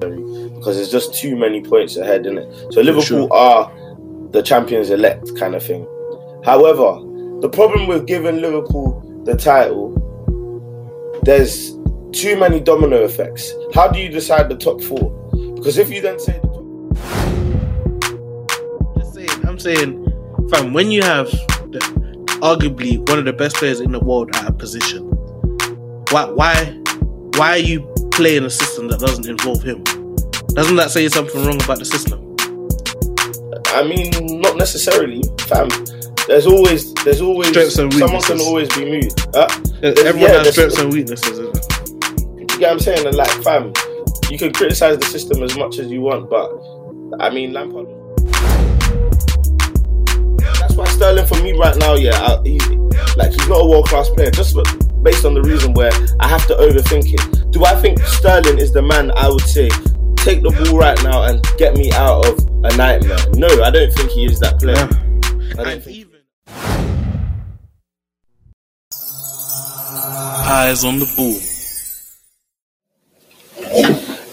because there's just too many points ahead in it. So Liverpool sure. are the champions elect kind of thing. However, the problem with giving Liverpool the title, there's too many domino effects. How do you decide the top four? Because if you then say the top Just saying, I'm saying, fam, when you have the, arguably one of the best players in the world at a position, why, why, why are you playing a system that doesn't involve him? Doesn't that say something wrong about the system? I mean, not necessarily, fam. There's always, there's always, Strengths and weaknesses. someone can always be moved. Uh, Everyone yeah, has strengths and weaknesses. Isn't it? you get what I'm saying? And like, fam, you can criticize the system as much as you want, but I mean, Lampard. That's why Sterling for me right now, yeah, I, he, like he's not a world class player, just for- based on the reason where I have to overthink it. Do I think Sterling is the man? I would say take the ball right now and get me out of a nightmare. No, I don't think he is that player. I don't think. even eyes on the ball.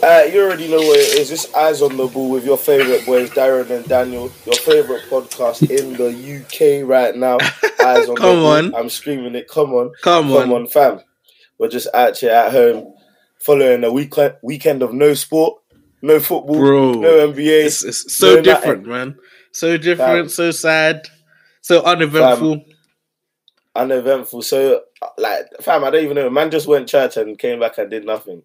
Uh, you already know what it is. This Eyes on the Ball with your favourite boys, Darren and Daniel. Your favourite podcast in the UK right now. Eyes on the Come Ball. on. I'm screaming it. Come on. Come Come on. on, fam. We're just out here at home following a weekend, weekend of no sport, no football, Bro, no NBA. It's, it's so no different, nothing. man. So different, Fam. so sad, so uneventful. Uneventful. So, like, fam, I don't even know. Man just went church and came back and did nothing.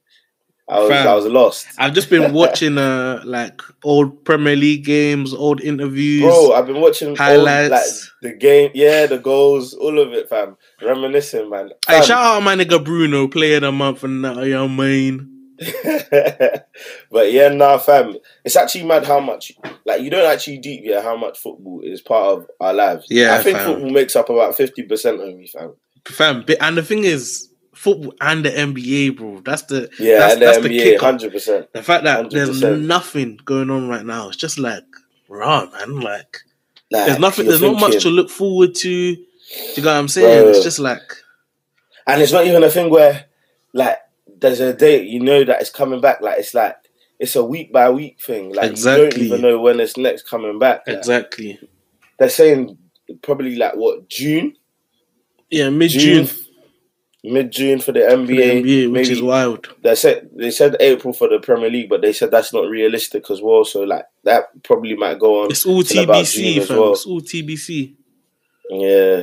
I was, Fam. I was lost. I've just been watching uh like old Premier League games, old interviews. Bro, I've been watching highlights. like the game, yeah, the goals, all of it, fam. Reminiscing, man. hey, shout out my nigga Bruno, player of the month and that, you know what I mean? but yeah, nah, fam. It's actually mad how much, like, you don't actually deep yet how much football is part of our lives. Yeah, I think fam. football makes up about fifty percent of me, fam. Fam, and the thing is, football and the NBA, bro. That's the Yeah, that's, and the that's the NBA, kicker. hundred percent. The fact that there's 100%. nothing going on right now, it's just like, raw, man. Like, there's nothing, there's not much to look forward to. Do you know what I'm saying? Bro. It's just like, and it's not even a thing where, like, there's a date you know that it's coming back. Like, it's like it's a week by week thing. Like, you don't even know when it's next coming back. Like, exactly. They're saying probably like what June, Yeah, mid June mid June for the for NBA. the NBA, which maybe is wild. they said they said April for the Premier League, but they said that's not realistic as well. So like that probably might go on. It's all TBC, fam. well. It's all TBC. Yeah,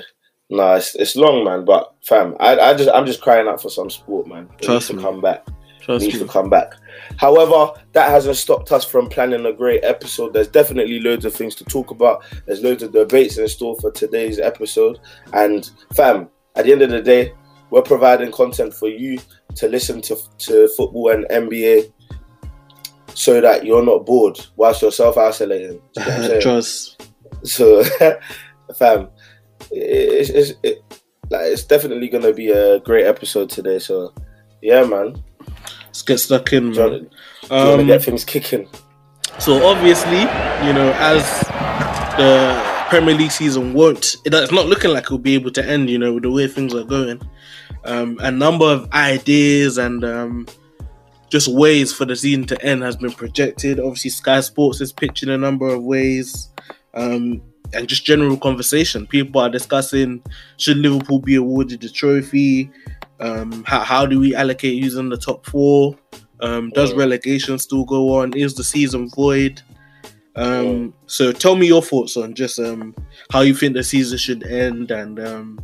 nah, it's, it's long, man. But fam, I, I just I'm just crying out for some sport, man. It Trust needs me. to come back. Trust needs me. to come back. However, that hasn't stopped us from planning a great episode. There's definitely loads of things to talk about. There's loads of debates in store for today's episode. And fam, at the end of the day, we're providing content for you to listen to to football and NBA so that you're not bored whilst you're self isolating. Trust. So, fam, it's, it's, it, like, it's definitely going to be a great episode today. So, yeah, man. Let's get stuck in, Do man. Um, get things kicking? So obviously, you know, as the Premier League season won't, it- it's not looking like it'll be able to end. You know, with the way things are going, um, a number of ideas and um, just ways for the season to end has been projected. Obviously, Sky Sports is pitching a number of ways, um, and just general conversation. People are discussing should Liverpool be awarded the trophy. Um, how, how do we allocate using the top four? Um, does relegation still go on? Is the season void? Um, so tell me your thoughts on just um, how you think the season should end and um,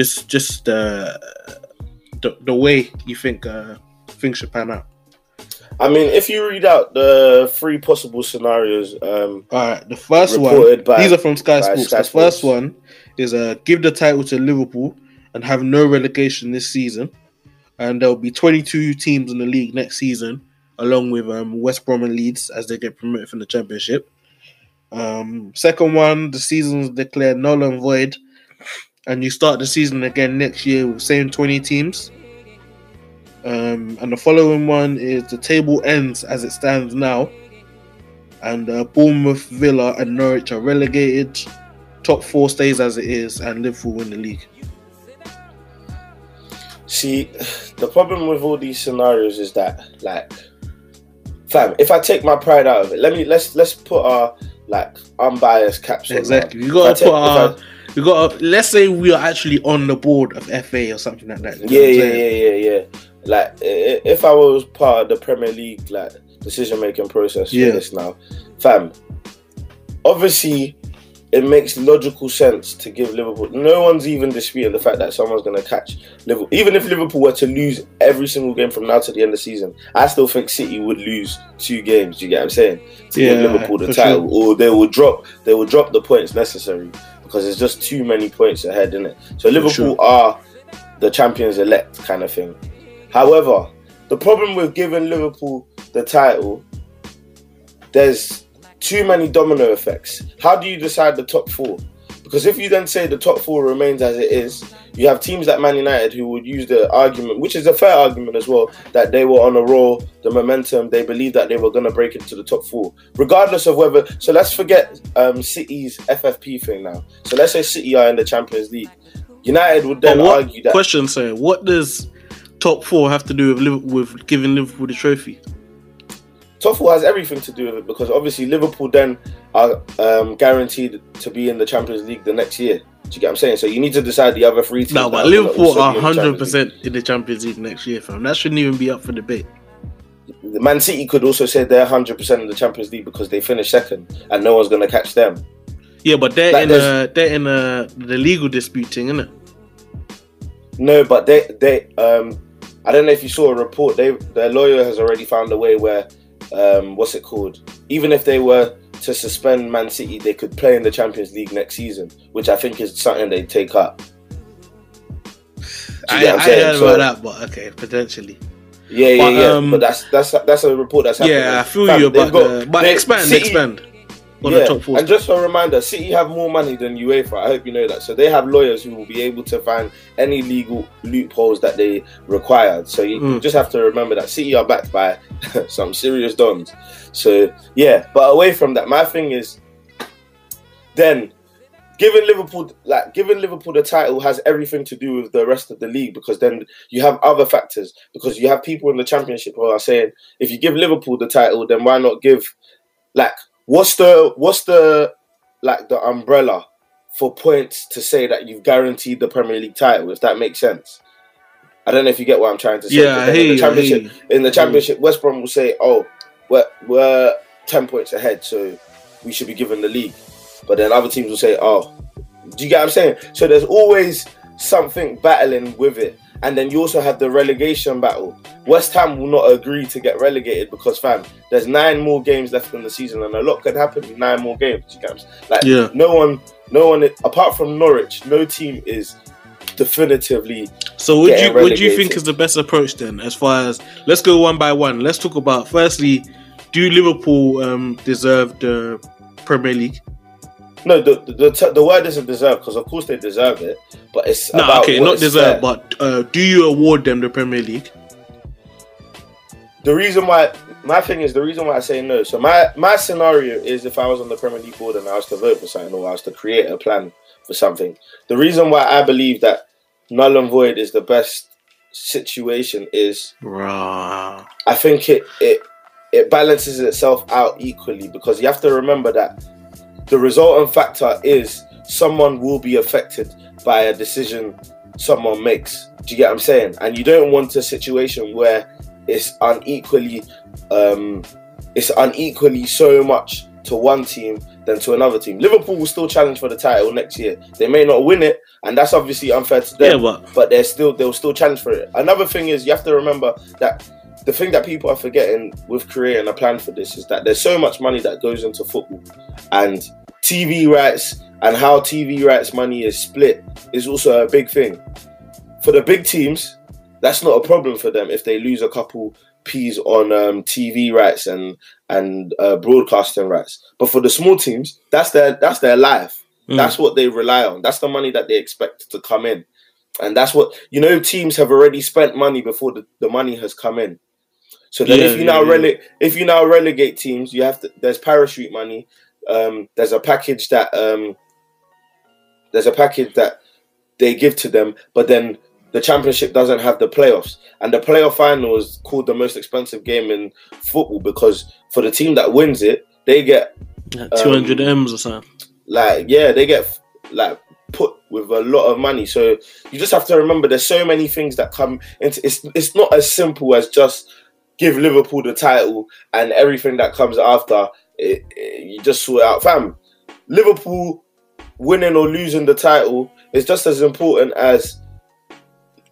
just just uh, the the way you think uh, things should pan out. I mean, if you read out the three possible scenarios, um, All right, the first one. By- these are from Sky Sports. Sky the first one is uh, give the title to Liverpool and have no relegation this season, and there'll be 22 teams in the league next season, along with um, West Brom and Leeds as they get promoted from the Championship. Um, second one, the season's declared null and void, and you start the season again next year with same 20 teams. Um, and the following one is the table ends as it stands now, and uh, Bournemouth, Villa, and Norwich are relegated. Top four stays as it is, and Liverpool win the league. see, the problem with all these scenarios is that, like, fam, if I take my pride out of it, let me let's let's put our like unbiased caps on. Exactly. You got to put if our. We got. to Let's say we are actually on the board of FA or something like that. Yeah, yeah, yeah, yeah, yeah. Like if I was part of the Premier League like decision making process for Yeah. this now, fam. Obviously, it makes logical sense to give Liverpool. No one's even disputing the fact that someone's going to catch Liverpool. Even if Liverpool were to lose every single game from now to the end of the season, I still think City would lose two games. Do you get what I'm saying? To give Yeah, Liverpool the for title, or they will drop. They will drop the points necessary because there's just too many points ahead, in it. So Liverpool sure. are the champions elect kind of thing. However, the problem with giving Liverpool the title, there's too many domino effects. How do you decide the top four? Because if you then say the top four remains as it is, you have teams like Man United who would use the argument, which is a fair argument as well, that they were on a roll, the momentum, they believed that they were going to break into the top four, regardless of whether. So let's forget um, City's FFP thing now. So let's say City are in the Champions League. United would then what argue that question, sir? What does top four have to do with Liverpool, with giving Liverpool the trophy? top four has everything to do with it because obviously Liverpool then are um, guaranteed to be in the Champions League the next year. Do you get what I'm saying? So you need to decide the other three teams. No, but Liverpool are be in the hundred Champions League. percent in the Champions League next year, fam. That shouldn't even be up for debate. The Man City could also say they're 100% in the Champions League because they finished second and no one's going to catch them. Yeah, but they're Like, in a they're in a the legal dispute thing, isn't it? No, but they they um I don't know if you saw a report. They their lawyer has already found a way where um what's it called? Even if they were to suspend Man City, they could play in the Champions League next season, which I think is something they take up. I, I heard So- about that, but okay, potentially. Yeah, yeah, But, yeah. um, but that's that's that's a report that's happening. Yeah, I feel Fam, you about got- the, but they- expand, City- expand on yeah, the top four. and just a reminder, City have more money than UEFA. I hope you know that. So they have lawyers who will be able to find any legal loopholes that they require. So you, you Mm. just have to remember that City are backed by some serious dons. So yeah, but away from that, my thing is then giving Liverpool like giving Liverpool the title has everything to do with the rest of the league because then you have other factors because you have people in the championship who are saying if you give Liverpool the title then why not give like what's the what's the like the umbrella for points to say that you've guaranteed the Premier League title if that makes sense I don't know if you get what I'm trying to say yeah, I hear in the you. I hear championship you. in the championship West Brom will say oh we're, we're 10 points ahead so we should be given the league but then other teams will say oh do you get what I'm saying so there's always something battling with it and then you also have the relegation battle West Ham will not agree to get relegated because fam there's nine more games left in the season and a lot could happen in nine more games do you get what I'm saying? like Yeah. no one no one apart from Norwich no team is definitively So, would you would you think is the best approach then? As far as let's go one by one. Let's talk about firstly, do Liverpool um, deserve the Premier League? No, the the, the, the word isn't deserve because of course they deserve it, but it's No, okay, not is deserve, but uh, do you award them the Premier League? the reason why my thing is the reason why I say no. So my my scenario is if I was on the Premier League board and I was to vote for something or I was to create a plan for something. The reason why I believe that null and void is the best situation is Rah. I think it it it balances itself out equally because you have to remember that the resultant factor is someone will be affected by a decision someone makes. Do you get what I'm saying? And you don't want a situation where it's unequally um it's unequally so much to one team than to another team. Liverpool will still challenge for the title next year. They may not win it, and that's obviously unfair to them Yeah, but but they're still they'll still challenge for it. Another thing is you have to remember that the thing that people are forgetting with creating a plan for this is that there's so much money that goes into football and TV rights and how TV rights money is split is also a big thing. For the big teams, that's not a problem for them if they lose a couple p's on um, TV rights and and uh, broadcasting rights. But for the small teams, that's their that's their life. Mm. That's what they rely on. That's the money that they expect to come in. And that's what you know. Teams have already spent money before the, the money has come in. So then, Yeah, if you yeah, now yeah. relegate, if you now relegate teams, you have to. There's parachute money. Um, there's a package that um, there's a package that they give to them, but then the championship doesn't have the playoffs, and the playoff final is called the most expensive game in football because for the team that wins it, they get Two hundred m's or something. like yeah, they get like put with a lot of money. So you just have to remember there's so many things that come into it's it's not as simple as just give Liverpool the title and everything that comes after it, it- you just sort it out. Fam, Liverpool winning or losing the title is just as important as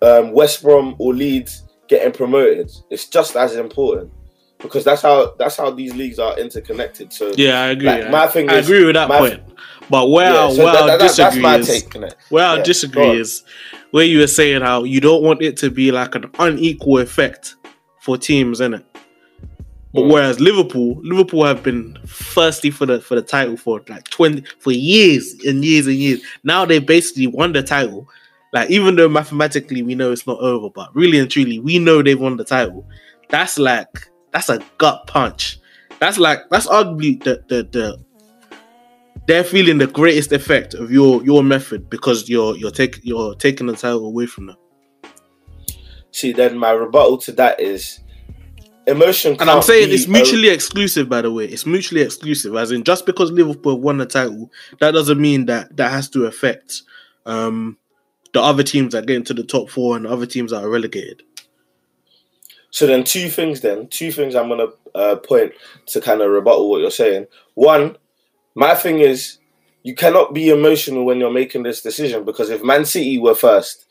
um, West Brom or Leeds getting promoted. It's just as important because that's how that's how these leagues are interconnected. So Yeah, I agree. Like, I, my thing I is- agree with that point. But where yeah, I, so where that- I that- that's disagree my is take on where I Yeah, go disagree is where you were saying how you don't want it to be like an unequal effect for teams, innit? But Mm. whereas Liverpool, Liverpool have been thirsty for the for the title for like twenty for years and years and years. Now they basically won the title. Like even though mathematically we know it's not over, but really and truly we know they've won the title. That's like that's a gut punch. That's like that's arguably the the the they're feeling the greatest effect of your your method because you're you're taking you're taking the title away from them. See, then my rebuttal to that is emotion. And I'm saying it's a- mutually exclusive, by the way. It's mutually exclusive, as in just because Liverpool won the title, that doesn't mean that that has to affect um, the other teams that get into the top four and the other teams that are relegated. So then, two things. Then two things I'm gonna uh, point to kind of rebuttal what you're saying. One, my thing is you cannot be emotional when you're making this decision because if Man City were first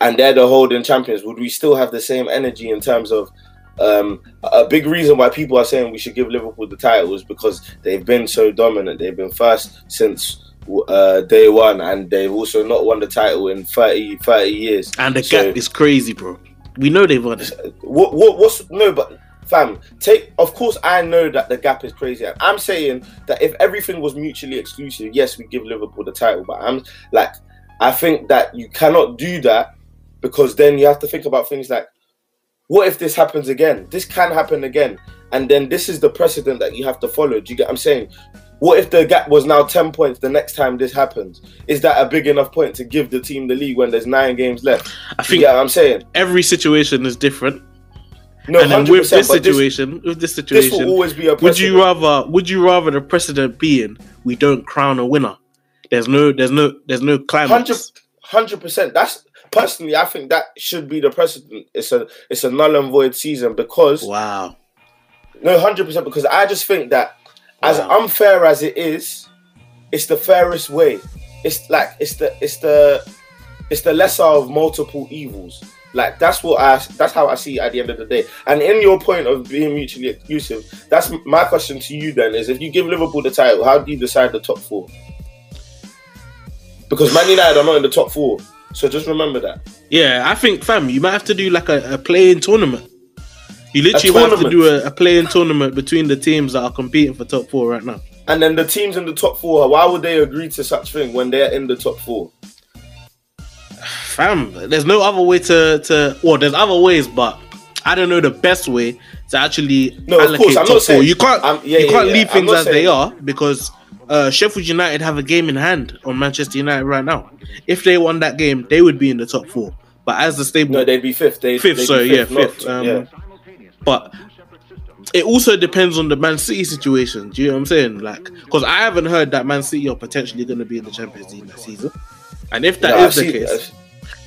and they're the holding champions, would we still have the same energy in terms of um, a big reason why people are saying we should give Liverpool the title is because they've been so dominant. They've been first since uh, day one, and they've also not won the title in 30, 30 years. And the So- gap is crazy, bro. We know they've won it. what, what what's no but fam take of course i know that the gap is crazy and i'm saying that if everything was mutually exclusive yes we give liverpool the title but i'm like i think that you cannot do that because then you have to think about things like what if this happens again this can happen again and then this is the precedent that you have to follow do you get what i'm saying what if the gap was now 10 points the next time this happens is that a big enough point to give the team the league when there's nine games left I think what i'm saying every situation is different. no and then 100% with this but this- situation, with this situation, this will situation, always be a would you rather would you rather the precedent being we don't crown a winner? There's no there's no there's no climax. Hundred percent. That's personally, I think that should be the precedent. It's a it's a null and void season because Wow. no, hundred percent. Because I just think that as unfair as it is, it's the fairest way. It's like it's the it's the it's the lesser of multiple evils. Like that's what I that's how I see it at the end of the day. And in your point of being mutually exclusive, that's my question to you. Then is if you give Liverpool the title, how do you decide the top four? Because Man United are not in the top four, so just remember that. Yeah, I think fam, you might have to do like a, a play-in tournament. You literally might have to do a, a play-in tournament between the teams that are competing for top four right now. And then the teams in the top four, why would they agree to such thing when they're in the top four? Fam, there's no other way to to well, there's other ways, but I don't know the best way to actually No, of allocate course, I'm top not four. You can't I'm- yeah, you yeah, can't yeah. leave things as they are because uh, Sheffield United have a game in hand on Manchester United right now. If they won that game, they would be in the top four. But as the stable No, they'd be fifth. They'd, fifth, they'd be sorry, yeah, fifth. Um, yeah. But it also depends on the Man City situation. Do you know what I'm saying? Like, because I haven't heard that Man City are potentially going to be in the Champions League next season. And if that is the case,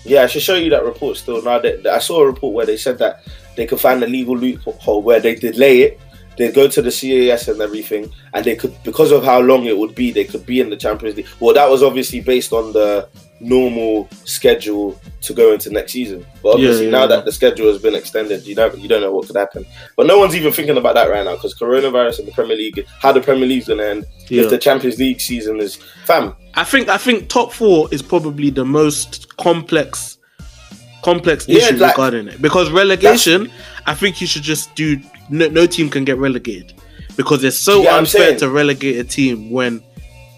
Yeah, I should show you that report still. Now that I saw a report where they said that they could find a legal loophole where they delay it, they go to the CAS and everything, and they could because of how long it would be, they could be in the Champions League. Well, that was obviously based on the normal schedule to go into next season. But obviously Yeah, now yeah, that the schedule has been extended, you don't you don't know what could happen. But no one's even thinking about that right now because coronavirus and the Premier League, how the Premier League's gonna end. Yeah. If the Champions League season is fam, I think I think top four is probably the most complex complex Yeah, issue like- regarding it because relegation. I think you should just do. No, no team can get relegated because it's so Yeah, unfair to relegate a team when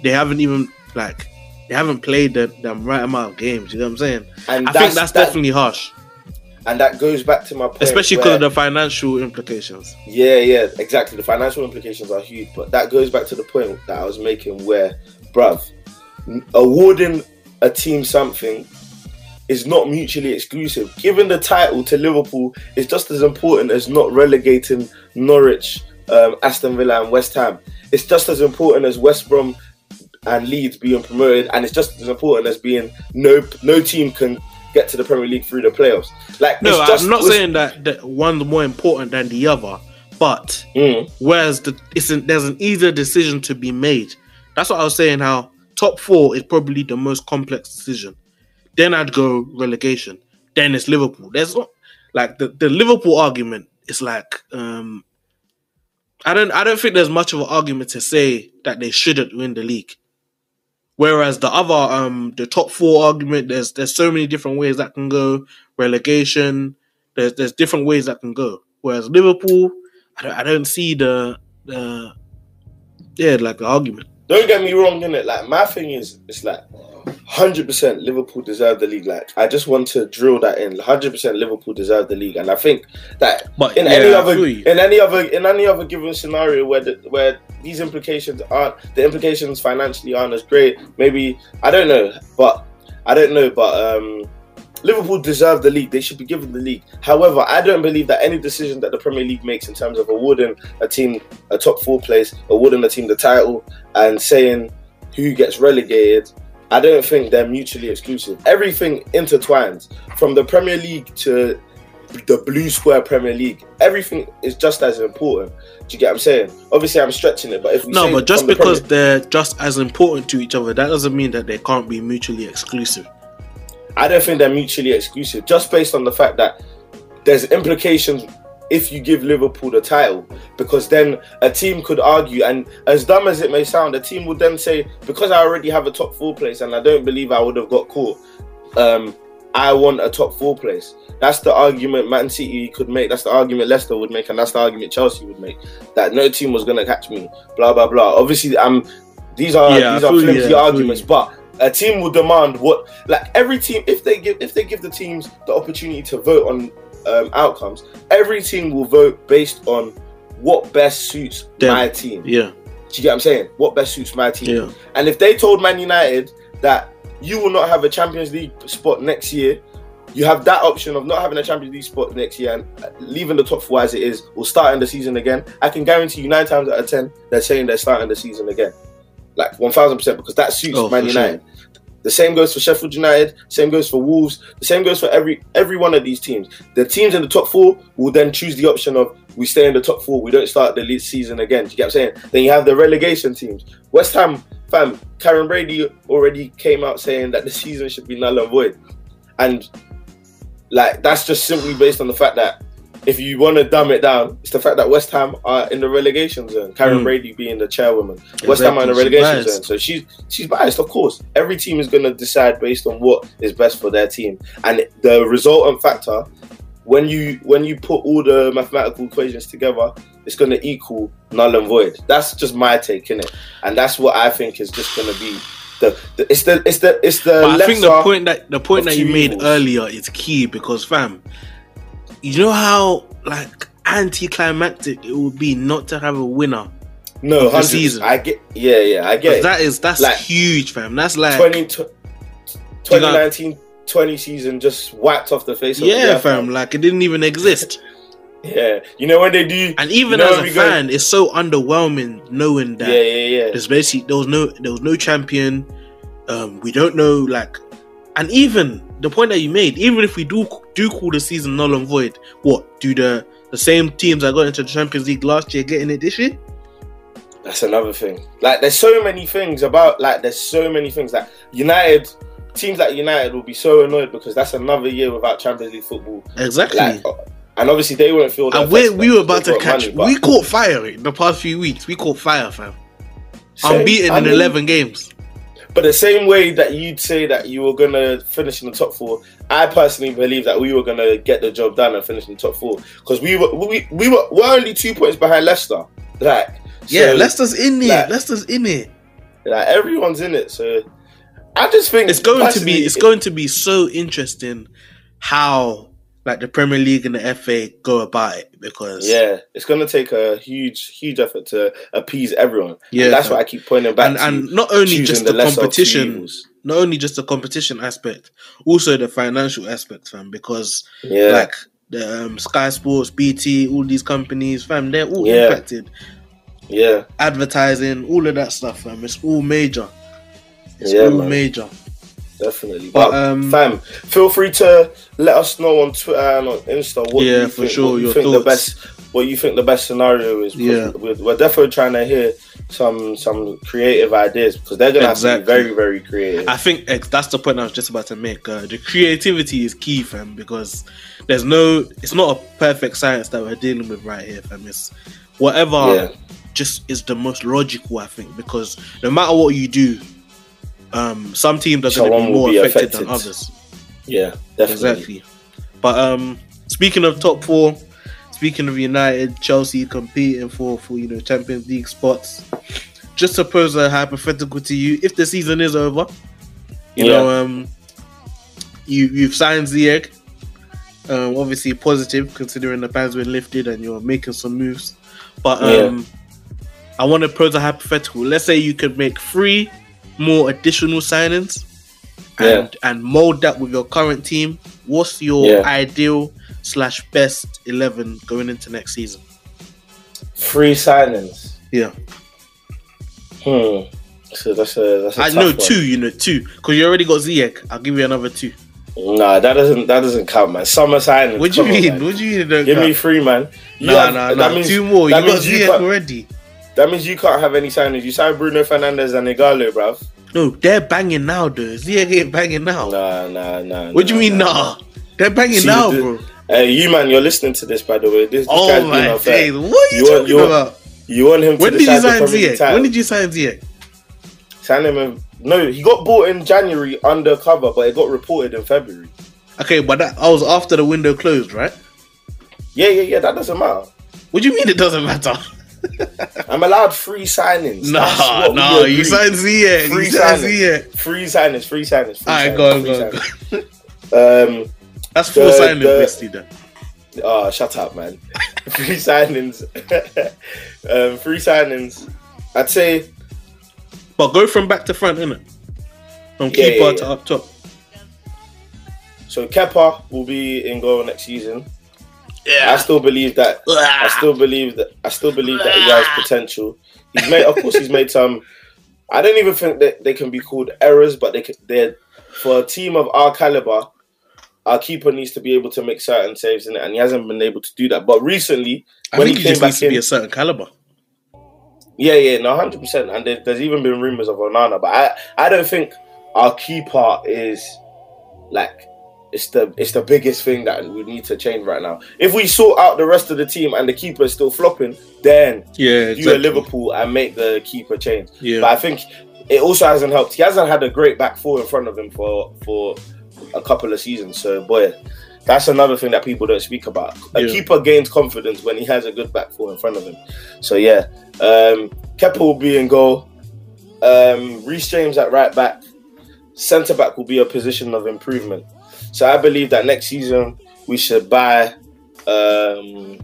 they haven't even like they haven't played the, the right amount of games. You know what I'm saying? and I think that's that- definitely harsh, and that goes back to my point, especially because of the financial implications. Yeah, yeah, exactly. The financial implications are huge, but that goes back to the point that I was making where, bruv, awarding a team something is not mutually exclusive. Giving the title to Liverpool is just as important as not relegating Norwich, um, Aston Villa, and West Ham. It's just as important as West Brom and Leeds being promoted, and it's just as important as being no no team can get to the Premier League through the playoffs. Like No, it's just, I'm not saying that, that one's more important than the other, but Mm. whereas the it's an, there's an easier decision to be made. That's what I was saying. How top four is probably the most complex decision. Then I'd go relegation. Then it's Liverpool. There's not like the, the Liverpool argument is like um I don't I don't think there's much of an argument to say that they shouldn't win the league. Whereas the other um the top four argument, there's there's so many different ways that can go. Relegation, there's there's different ways that can go. Whereas Liverpool, I don't I don't see the the yeah like the argument. Don't get me wrong, innit? Like my thing is, it's like hundred percent Liverpool deserve the league. Like I just want to drill that in. Hundred percent Liverpool deserve the league, and I think that But in yeah, any other in any other in any other given scenario where the, where these implications aren't the implications financially aren't as great, maybe I don't know, but I don't know, but um. Liverpool deserve the league. They should be given the league. However, I don't believe that any decision that the Premier League makes in terms of awarding a team a top four place, awarding a team the title, and saying who gets relegated, I don't think they're mutually exclusive. Everything intertwines from the Premier League to the Blue Square Premier League. Everything is just as important. Do you get what I'm saying? Obviously, I'm stretching it, but No, but just the because Premier- they're just as important to each other, that doesn't mean that they can't be mutually exclusive. I don't think they're mutually exclusive, just based on the fact that there's implications if you give Liverpool the title, because then a team could argue, and as dumb as it may sound, a team would then say, because I already have a top four place and I don't believe I would have got caught, um, I want a top four place. That's the argument Man City could make. That's the argument Leicester would make, and that's the argument Chelsea would make. That no team was gonna catch me. Blah blah blah. Obviously, I'm. These are Yeah, these are you, flimsy yeah, arguments, but a team will demand what like every team if they give if they give the teams the opportunity to vote on um, outcomes every team will vote based on what best suits Them. my team Yeah, do you get what i'm saying what best suits my team yeah. and if they told man united that you will not have a champions league spot next year you have that option of not having a champions league spot next year and uh, leaving the top four as it is or starting the season again i can guarantee you nine times out of ten they're saying they're starting the season again like 1000% because that suits Oh, man for sure. The same goes for Sheffield United. Same goes for Wolves. The same goes for every every one of these teams. The teams in the top four will then choose the option of we stay in the top four. We don't start the league season again. Do you get what I'm saying? Then you have the relegation teams. West Ham, fam, Karren Brady already came out saying that the season should be null and void, and like that's just simply based on the fact that if you want to dumb it down, it's the fact that West Ham are in the relegation zone. Karren Mm. Brady being the chairwoman. West Ham are in the relegation zone, so she's she's biased, of course. Every team is going to decide based on what is best for their team, and the resultant factor, when you when you put all the mathematical equations together, it's going to equal null and void. That's just my take in it, and that's what I think is just going to be the, the it's the it's the it's the. I think the point that the point that you made evils. earlier is key because fam, you know how like anticlimactic it would be not to have a winner. no the season. I get yeah yeah I get. That is that's Like, huge, fam. That's like 20, tw- 2019 20 season just wiped off the face of the yeah, earth, fam. Like it didn't even exist. Yeah, you know when they do, And even You know as a we go- fan, it's so underwhelming knowing that yeah, yeah, yeah. there's basically there was no there was no champion. Um, we don't know like, and even the point that you made, even if we do do call the season null and void, what do the the same teams that got into the Champions League last year get in it this year? That's another thing. Like, there's so many things about like there's so many things that United teams like United will be so annoyed because that's another year without Champions League football. Exactly. Like, and obviously they won't feel that. and we we were about to catch. money, we caught fire in the past few weeks. We caught fire, fam. same- Unbeaten I in eleven games. But the same way that you'd say that you were gonna finish in the top four, I personally believe that we were gonna get the job done and finish in the top four because we were we, we were we're only two points behind Leicester. Like Yeah, so, Leicester's in it. like- Leicester's in it. like everyone's in it. So I just think It's going to be. It's going to be so interesting how like the Premier League and the FA go about it because Yeah, it's gonna take a huge, huge effort to appease everyone. Yeah, and that's fam. what I keep pointing back and to. and not only just the the, lesser of two competition, not only just the competition aspect, also the financial aspect, fam. Because Yeah. like the um, Sky Sports, BT, all these companies, fam, they're all Yeah. impacted. yeah. Advertising, all of that stuff, fam. It's all major. It's Yeah, all man. major. Definitely. But, But, um, fam, feel free to let us know on Twitter and on Insta what Yeah, you for think, sure, you think the best what you think the best scenario is. Yeah. We're, we're definitely trying to hear some some creative ideas because they're gonna have to be very, very creative. I think ex- that's the point I was just about to make. Uh, the creativity is key, fam, because there's no, it's not a perfect science that we're dealing with right here, fam. It's whatever Yeah. just is the most logical, I think, because no matter what you do, um, some teams are going to be more be affected, than others. yeah, definitely. Exactly. But um, speaking of top four, speaking of United, Chelsea competing for for you know Champions League spots. Just suppose a hypothetical to you, if the season is over, you Yeah. know, um, you you've signed Ziyech. Um, obviously positive considering the ban's been lifted and you're making some moves. But um, I want to pose a hypothetical. Let's say you could make three more additional signings and and mold that with your current team. What's your Yeah. ideal slash best eleven going into next season? Free signings. Yeah, Hmm. So that's a that's a I know one. two. You know two because you already got Ziyech. I'll give you another two. Nah, that doesn't that doesn't count, man. Summer signings. What do you come on, mean? What do you mean? Give me count? three, man. You Nah, have- nah, nah. means- two more. You got Ziyech already. That means you can't have any signings. You signed Bruno Fernandes and Ighalo, bruv. No, they're banging now. Ziyech ain't banging now. Nah, nah, nah. what do you mean, nah? They're banging See, now, the- bro. Hey, you man, you're listening to this, by the way. This, this Oh guy's my days! What are you, You talking want- about? You want him to When did you sign Ziyech? When did you sign Ziyech? sign him? In, no, he got bought in January undercover, but it got reported in February. Okay, but that I was after the window closed, right? Yeah, yeah, yeah. That doesn't matter. What do you mean it doesn't matter? I'm allowed free signings. Nah, nah, you signed Ziyech. Free You signed signing. Free signings, free signings. Free Alright, signings, go on, go on, signings. Um, That's full The- signing, the- basically. Then. Oh, shut up, man. free signings. um, free signings. I'd say, But go from back to front, innit? From Yeah, keeper yeah, to up top. so Kepa will be in goal next season. I still believe that. I still believe that. I still believe that he has potential. He's made, of course, he's made some. I don't even think that they can be called errors, but they they're for a team of our caliber. Our keeper needs to be able to make certain saves in it, and he hasn't been able to do that. But recently, I when think he he came just back needs to in, be a certain caliber. Yeah, yeah, no, hundred percent. And there, there's even been rumors of Onana, but I, I don't think our keeper is like it's the it's the biggest thing that we need to change right now. If we sort out the rest of the team and the keeper is still flopping, then Yeah, you at Liverpool and make the keeper change. Yeah. But I think it also hasn't helped. He hasn't had a great back four in front of him for for a couple of seasons. So boy, that's another thing that people don't speak about. A Yeah. keeper gains confidence when he has a good back four in front of him. So yeah, um, Kepa will be in goal. Um, Reece James at right back. Centre back will be a position of improvement. So I believe that next season we should buy. Um,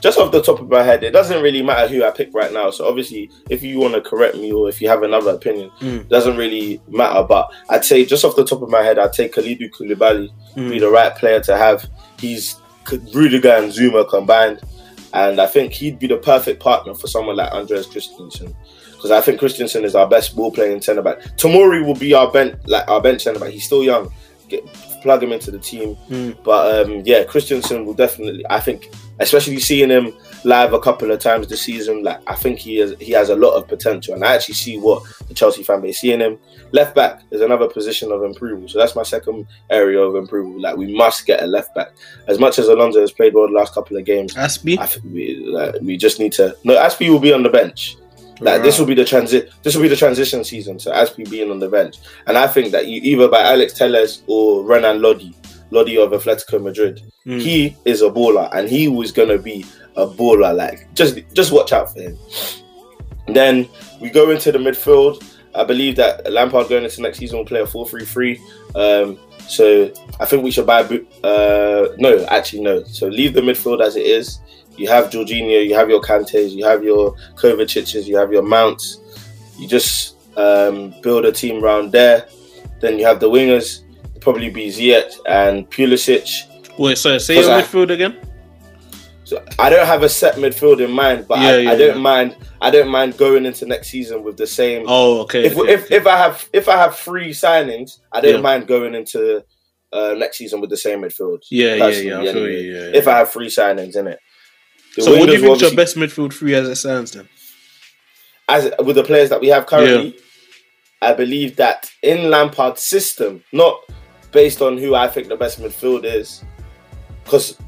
just off the top of my head, it doesn't really matter who I pick right now. So obviously, if you want to correct me or if you have another opinion, Mm. it doesn't really matter. But I'd say just off the top of my head, I'd say Kalidou Koulibaly Mm. be the right player to have. He's Rudiger and Zouma combined, and I think he'd be the perfect partner for someone like Andreas Christensen. Because I think Christensen is our best ball playing centre back. Tomori will be our bench, like our bench centre back. He's still young. Get, plug him into the team. Mm. But um, yeah, Christensen will definitely. I think, especially seeing him live a couple of times this season, like I think he has he has a lot of potential, and I actually see what the Chelsea fan base see in him. Left back is another position of improvement, so that's my second area of improvement. Like we must get a left back. As much as Alonso has played well the last couple of games, Azpi. I think we like, we just need to. No, Azpi will be on the bench. Like this will be the transit. This will be the transition season. So Azpi being on the bench, and I think that you either by Alex Telles or Renan Lodi, Lodi of Atletico Madrid, Mm. he is a baller, and he was gonna be a baller. Like just just watch out for him. Then we go into the midfield. I believe that Lampard going into next season will play a 4-3-3. Um, so I think we should buy. Uh, no, actually no. So leave the midfield as it is. You have Jorginho, you have your Kantes, you have your Kovacic's, you have your Mounts. You just um, build a team around there. Then you have the wingers, probably be Ziyech and Pulisic. Wait, sorry, say your I- midfield again. So I don't have a set midfield in mind, but Yeah, I, yeah, I don't yeah. mind. I don't mind going into next season with the same. Oh, okay. if, okay, if, okay. if I have if I have free signings, I don't mind going into uh, next season with the same midfield. yeah, yeah, yeah, anyway. Yeah, If. I have three signings in it. So, what do you think your best midfield three as it stands then? as with the players that we have currently? I believe that in Lampard's system, not based on who I think the best midfield is, because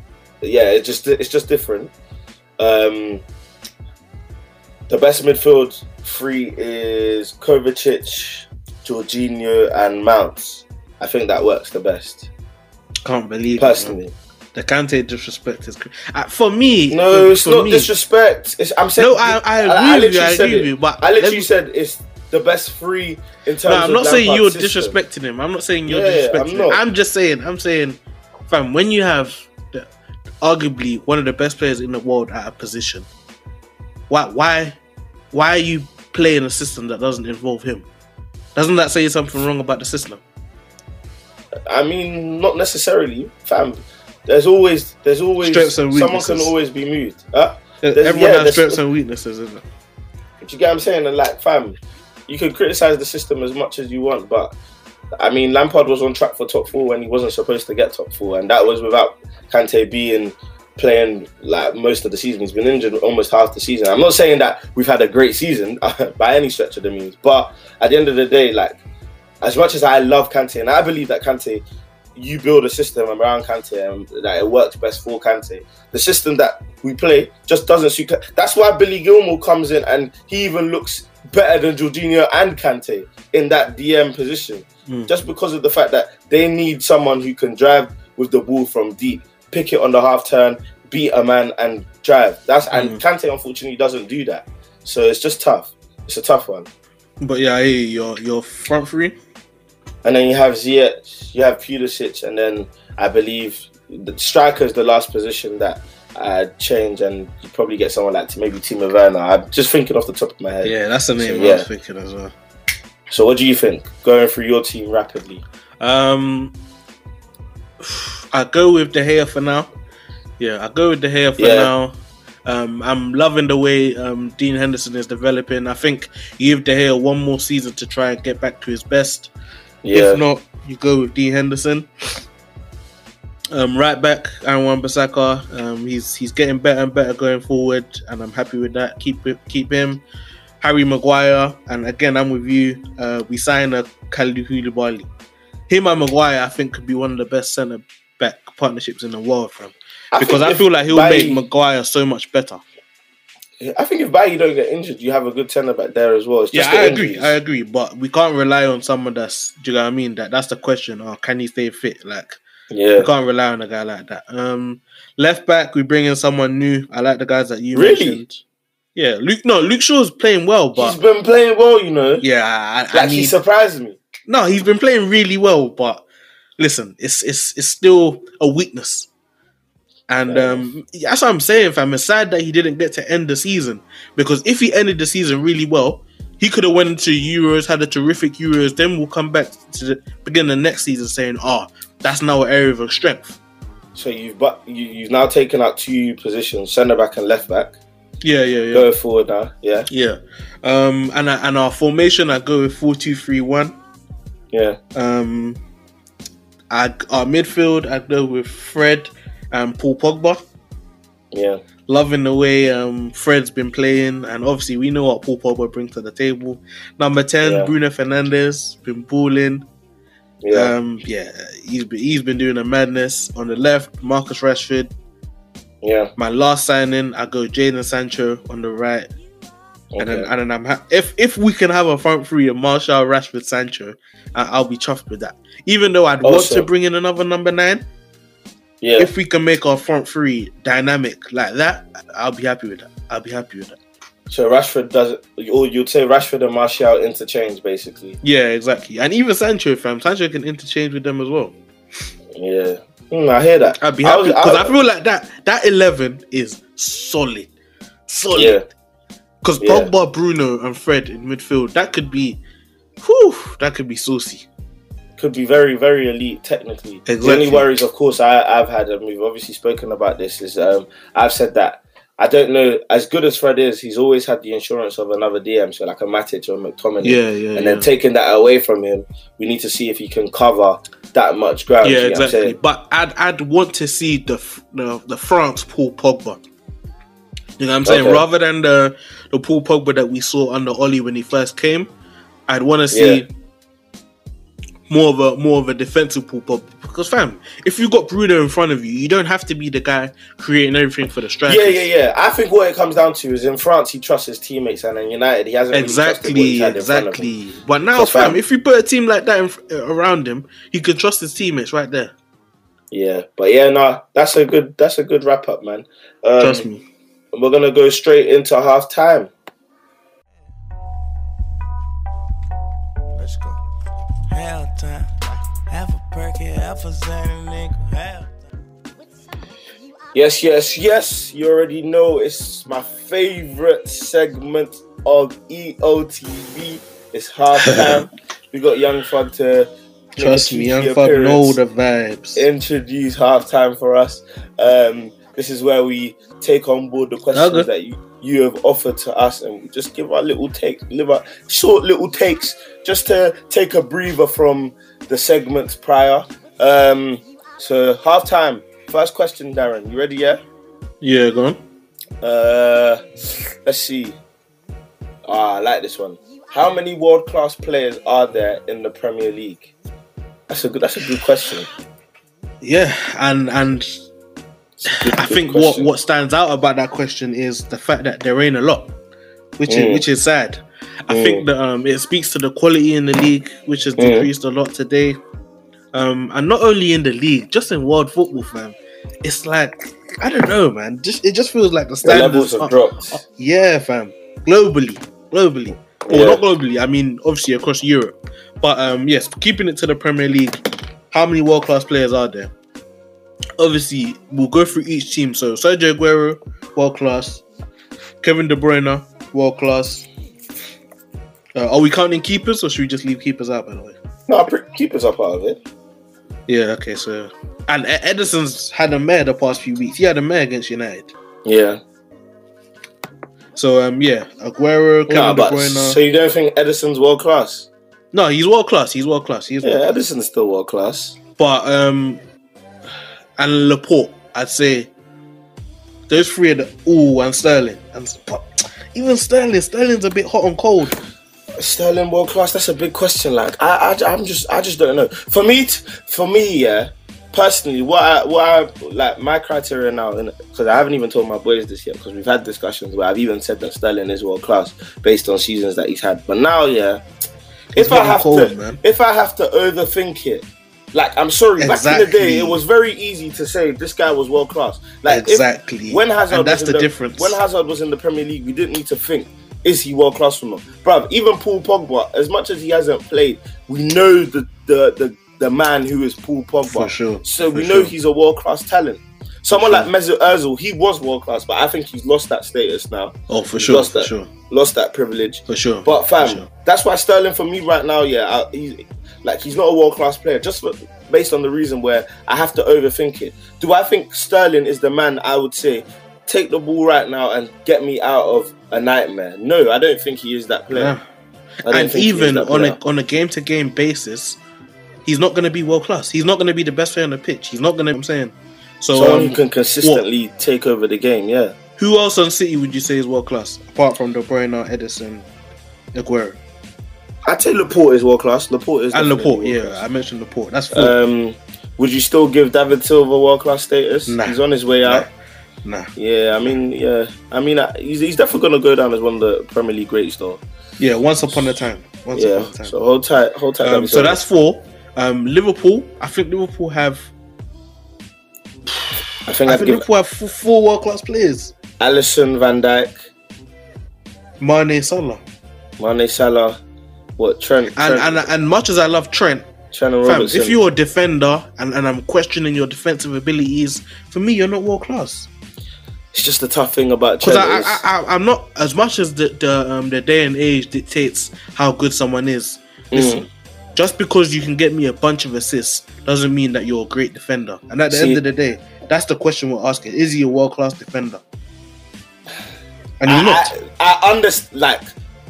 yeah, it's just it's just different. Um, the best midfield three is Kovacic, Jorginho, and Mounts. I think that works the best, Can't believe it, personally. The Kante disrespect is uh, for me. No, for, it's for not me, disrespect. It's, I'm saying No, I, I agree I with you. I agree it. with you. But I literally me- said it's the best three in terms. no, I'm not saying you're system. disrespecting him. I'm not saying you're Yeah, disrespecting I'm him. I'm just saying. I'm saying, fam, when you have the, arguably one of the best players in the world at a position, why, why, why are you playing a system that doesn't involve him? Doesn't that say something wrong about the system? I mean, not necessarily, fam. There's always, there's always Strengths and someone weaknesses. can always be moved. Huh? Everyone yeah, has strengths and weaknesses, isn't it? Do you get what I'm saying? And like, fam, you can criticize the system as much as you want, but I mean, Lampard was on track for top four when he wasn't supposed to get top four, and that was without Kante being playing like most of the season. He's been injured almost half the season. I'm not saying that we've had a great season by any stretch of the means, but at the end of the day, like as much as I love Kante, and I believe that Kante, you build a system around Kante and that it works best for Kante. The system that we play just doesn't suit. That's why Billy Gilmour comes in and he even looks better than Jorginho and Kante in that DM position, Mm. just because of the fact that they need someone who can drive with the ball from deep, pick it on the half turn, beat a man, and drive. That's and Mm. Kante unfortunately doesn't do that, so it's just tough. It's a tough one. But yeah, hey, your your front three. And then you have Ziyech, you have Pulisic, and then I believe the striker is the last position that uh, change, and you probably get someone like maybe Timo Werner. I'm just thinking off the top of my head. Yeah, that's the name So, I yeah. was thinking as well. So what do you think? Going through your team rapidly. Um, I go with De Gea for now. Yeah, I go with De Gea for Yeah. now. Um, I'm loving the way um, Dean Henderson is developing. I think you give De Gea one more season to try and get back to his best. Yeah, If not, you go with D Henderson. Um, right back, Aaron Wan-Bissaka. Um, he's he's getting better and better going forward, and I'm happy with that. Keep it, keep him. Harry Maguire, and again, I'm with you. Uh, we signed a Kalidou Koulibaly. Him and Maguire, I think, could be one of the best centre back partnerships in the world, fam. Because think I feel like he'll make Maguire so much better. I think if Bailly don't get injured, you have a good centre back there as well. It's just yeah, I agree. I agree. But we can't rely on someone that's. Do you know what I mean? That that's the question. Or can he stay fit? Like yeah, we can't rely on a guy like that. Um, left back, we bring in someone new. I like the guys that you Really? mentioned. Yeah, Luke. No, Luke Shaw's playing well, but he's been playing well. You know, yeah, I, I like he surprised me. No, he's been playing really well, but listen, it's it's it's still a weakness. And um, that's what I'm saying, fam. It's sad that he didn't get to end the season because if he ended the season really well, he could have went into Euros, had a terrific Euros. Then we'll come back to the begin the next season saying, "Oh, that's now an area of strength." So you've but you, you've now taken out two positions, centre back and left back. Yeah, yeah, yeah, Going forward now, yeah, yeah. Um, and I, and our formation, I go with four two three one. yeah, Um, I, our midfield, I go with Fred and Paul Pogba. yeah. Loving the way um, Fred's been playing, and obviously we know what Paul Pogba brings to the table. Number ten, Yeah. Bruno Fernandes, been balling. Yeah, Um, yeah, he's been he's been doing a madness on the left. Marcus Rashford. yeah. My last signing, I go Jadon Sancho on the right, and then and then I'm ha- if if we can have a front three of Martial, Rashford, Sancho, I- I'll be chuffed with that. Even though I'd want to bring in another number nine, yeah. if we can make our front three dynamic like that, I'll be happy with that. I'll be happy with that. so Rashford does it, or you'd say Rashford and Martial interchange basically. Yeah, exactly. And even Sancho, fam, Sancho can interchange with them as well. Yeah, Mm, I hear that. I'd be happy because I, I- feel like that that eleven is solid, solid. Because Yeah. Pogba, Bruno, and Fred in midfield, that could be whew, that could be saucy. Could be very, very elite technically. The only worries, of course, I, I've had, and we've obviously spoken about this, is um, I've said that I don't know, as good as Fred is, he's always had the insurance of another DM, so like a Matic or McTominay. Yeah, yeah, and yeah. then taking that away from him, we need to see if he can cover that much ground. yeah, exactly. But I'd I'd want to see the the, the France Paul Pogba. You know what I'm saying? Okay. Rather than the the Paul Pogba that we saw under Ole when he first came, I'd want to see Yeah. More of a more of a defensive Paul Pogba. Because fam, if you got Bruno in front of you, you don't have to be the guy creating everything for the strikers. Yeah, yeah, yeah. I think what it comes down to is in France, he trusts his teammates, and in United, he hasn't really Exactly, had in front of him. exactly. But now, fam, fam- if you put a team like that in, fr- around him, he can trust his teammates right there. Yeah, but yeah, nah, that's a good that's a good wrap up, man. Um, Trust me. We're gonna go straight into half time. Hell time. Half a perky, half a Xanny, nigga. Hell Yes, yes, yes. You already know it's my favorite segment of EOTV. It's half time. we got Young Fug to make Trust me, young fuck know the vibes. introduce halftime for us. Um, this is where we take on board the questions Okay. that you, you have offered to us and we just give our little take, live our short little takes just to take a breather from the segments prior. Um, so halftime. First question, Darren. You ready? Yeah. Yeah, go on. Uh, let's see. Ah, I like this one. How many world class players are there in the Premier League? That's a good. That's a good question. Yeah, and and I think what question. what stands out about that question is the fact that there ain't a lot, which Mm. is which is sad. I Mm. think that um, it speaks to the quality in the league, which has Mm. decreased a lot today. Um, and not only in the league, just in world football, fam. It's like I don't know, man. Just it just feels like the the standards levels have are- dropped. Yeah, fam. Globally, globally. Or Yeah. not globally. I mean, obviously across Europe. But um, yes, keeping it to the Premier League. How many world class players are there? Obviously, we'll go through each team. So Sergio Aguero, world class. Kevin De Bruyne, world class. Uh, are we counting keepers, or should we just leave keepers out? By the way. No, keepers are part of it. Yeah. Okay. So, and Ederson's had a mare the past few weeks. He had a mare against United. Yeah. So um, yeah, Aguero, Kevin No, De Bruyne. so you don't think Ederson's world class? No, he's world class. He's world class. He's Yeah, Ederson's still world class. But um, and Laporte, I'd say those three are the ooh and Sterling and even Sterling, Sterling's a bit hot and cold. Sterling world class. That's a big question. Like I, I, I'm just, I just don't know. For me, t- for me, yeah. Personally, what I, what I like my criteria now, because I haven't even told my boys this yet, because we've had discussions where I've even said that Sterling is world class based on seasons that he's had. But now, yeah, if I have cold, to, man. if I have to overthink it, like I'm sorry, back in the day, it was very easy to say this guy was world class. Like if- Exactly. when Hazard, And that's was in the difference. When Hazard was in the Premier League, we didn't need to think. Is he world class or not, bruv? Even Paul Pogba, as much as he hasn't played, we know the the the, the man who is Paul Pogba. For sure, So for we know sure. he's a world class talent. Someone sure. like Mesut Ozil, he was world class, but I think he's lost that status now. Oh, for He's sure, lost for that, sure, lost that privilege. for sure. But fam, sure. that's why Sterling for me right now, yeah, I, he's like he's not a world class player. Just for, based on the reason where I have to overthink it. Do I think Sterling is the man? I would say take the ball right now and get me out of a nightmare. No, I don't think he is that player. Yeah. And think he is even on player. a on a game to game basis, he's not going to be world class. He's not going to be the best player on the pitch. He's not going to. I'm saying. So, someone um, who can consistently take over the game. Yeah, who else on City would you say is world class apart from De Bruyne, Ederson, Aguero, I'd say Laporte is world class. Laporte is and Laporte? Yeah, class. I mentioned Laporte. That's four. Um, would you still give David Silva world class status? Nah. He's on his way out. nah. Yeah, I mean, yeah, I mean, uh, he's, he's definitely gonna go down as one of the Premier League greats, though. Yeah, once upon a time. Once Yeah, upon a time. so hold tight, hold tight. Um, so that's four. Um, Liverpool. I think Liverpool have. I think I think Liverpool have f- four world class players. Alisson, Van Dijk, Mane, Salah, Mane, Salah, what Trent, and Trent, and and much as I love Trent, Trent and fam, if you're a defender and, and I'm questioning your defensive abilities, for me you're not world class. it's just the tough thing about Because I, I, I I'm not as much as the the um, the day and age dictates how good someone is. listen, just because you can get me a bunch of assists doesn't mean that you're a great defender. And at the See- end of the day, that's the question we're asking: Is he a world class defender? And he's I, not. I, I understand. Like,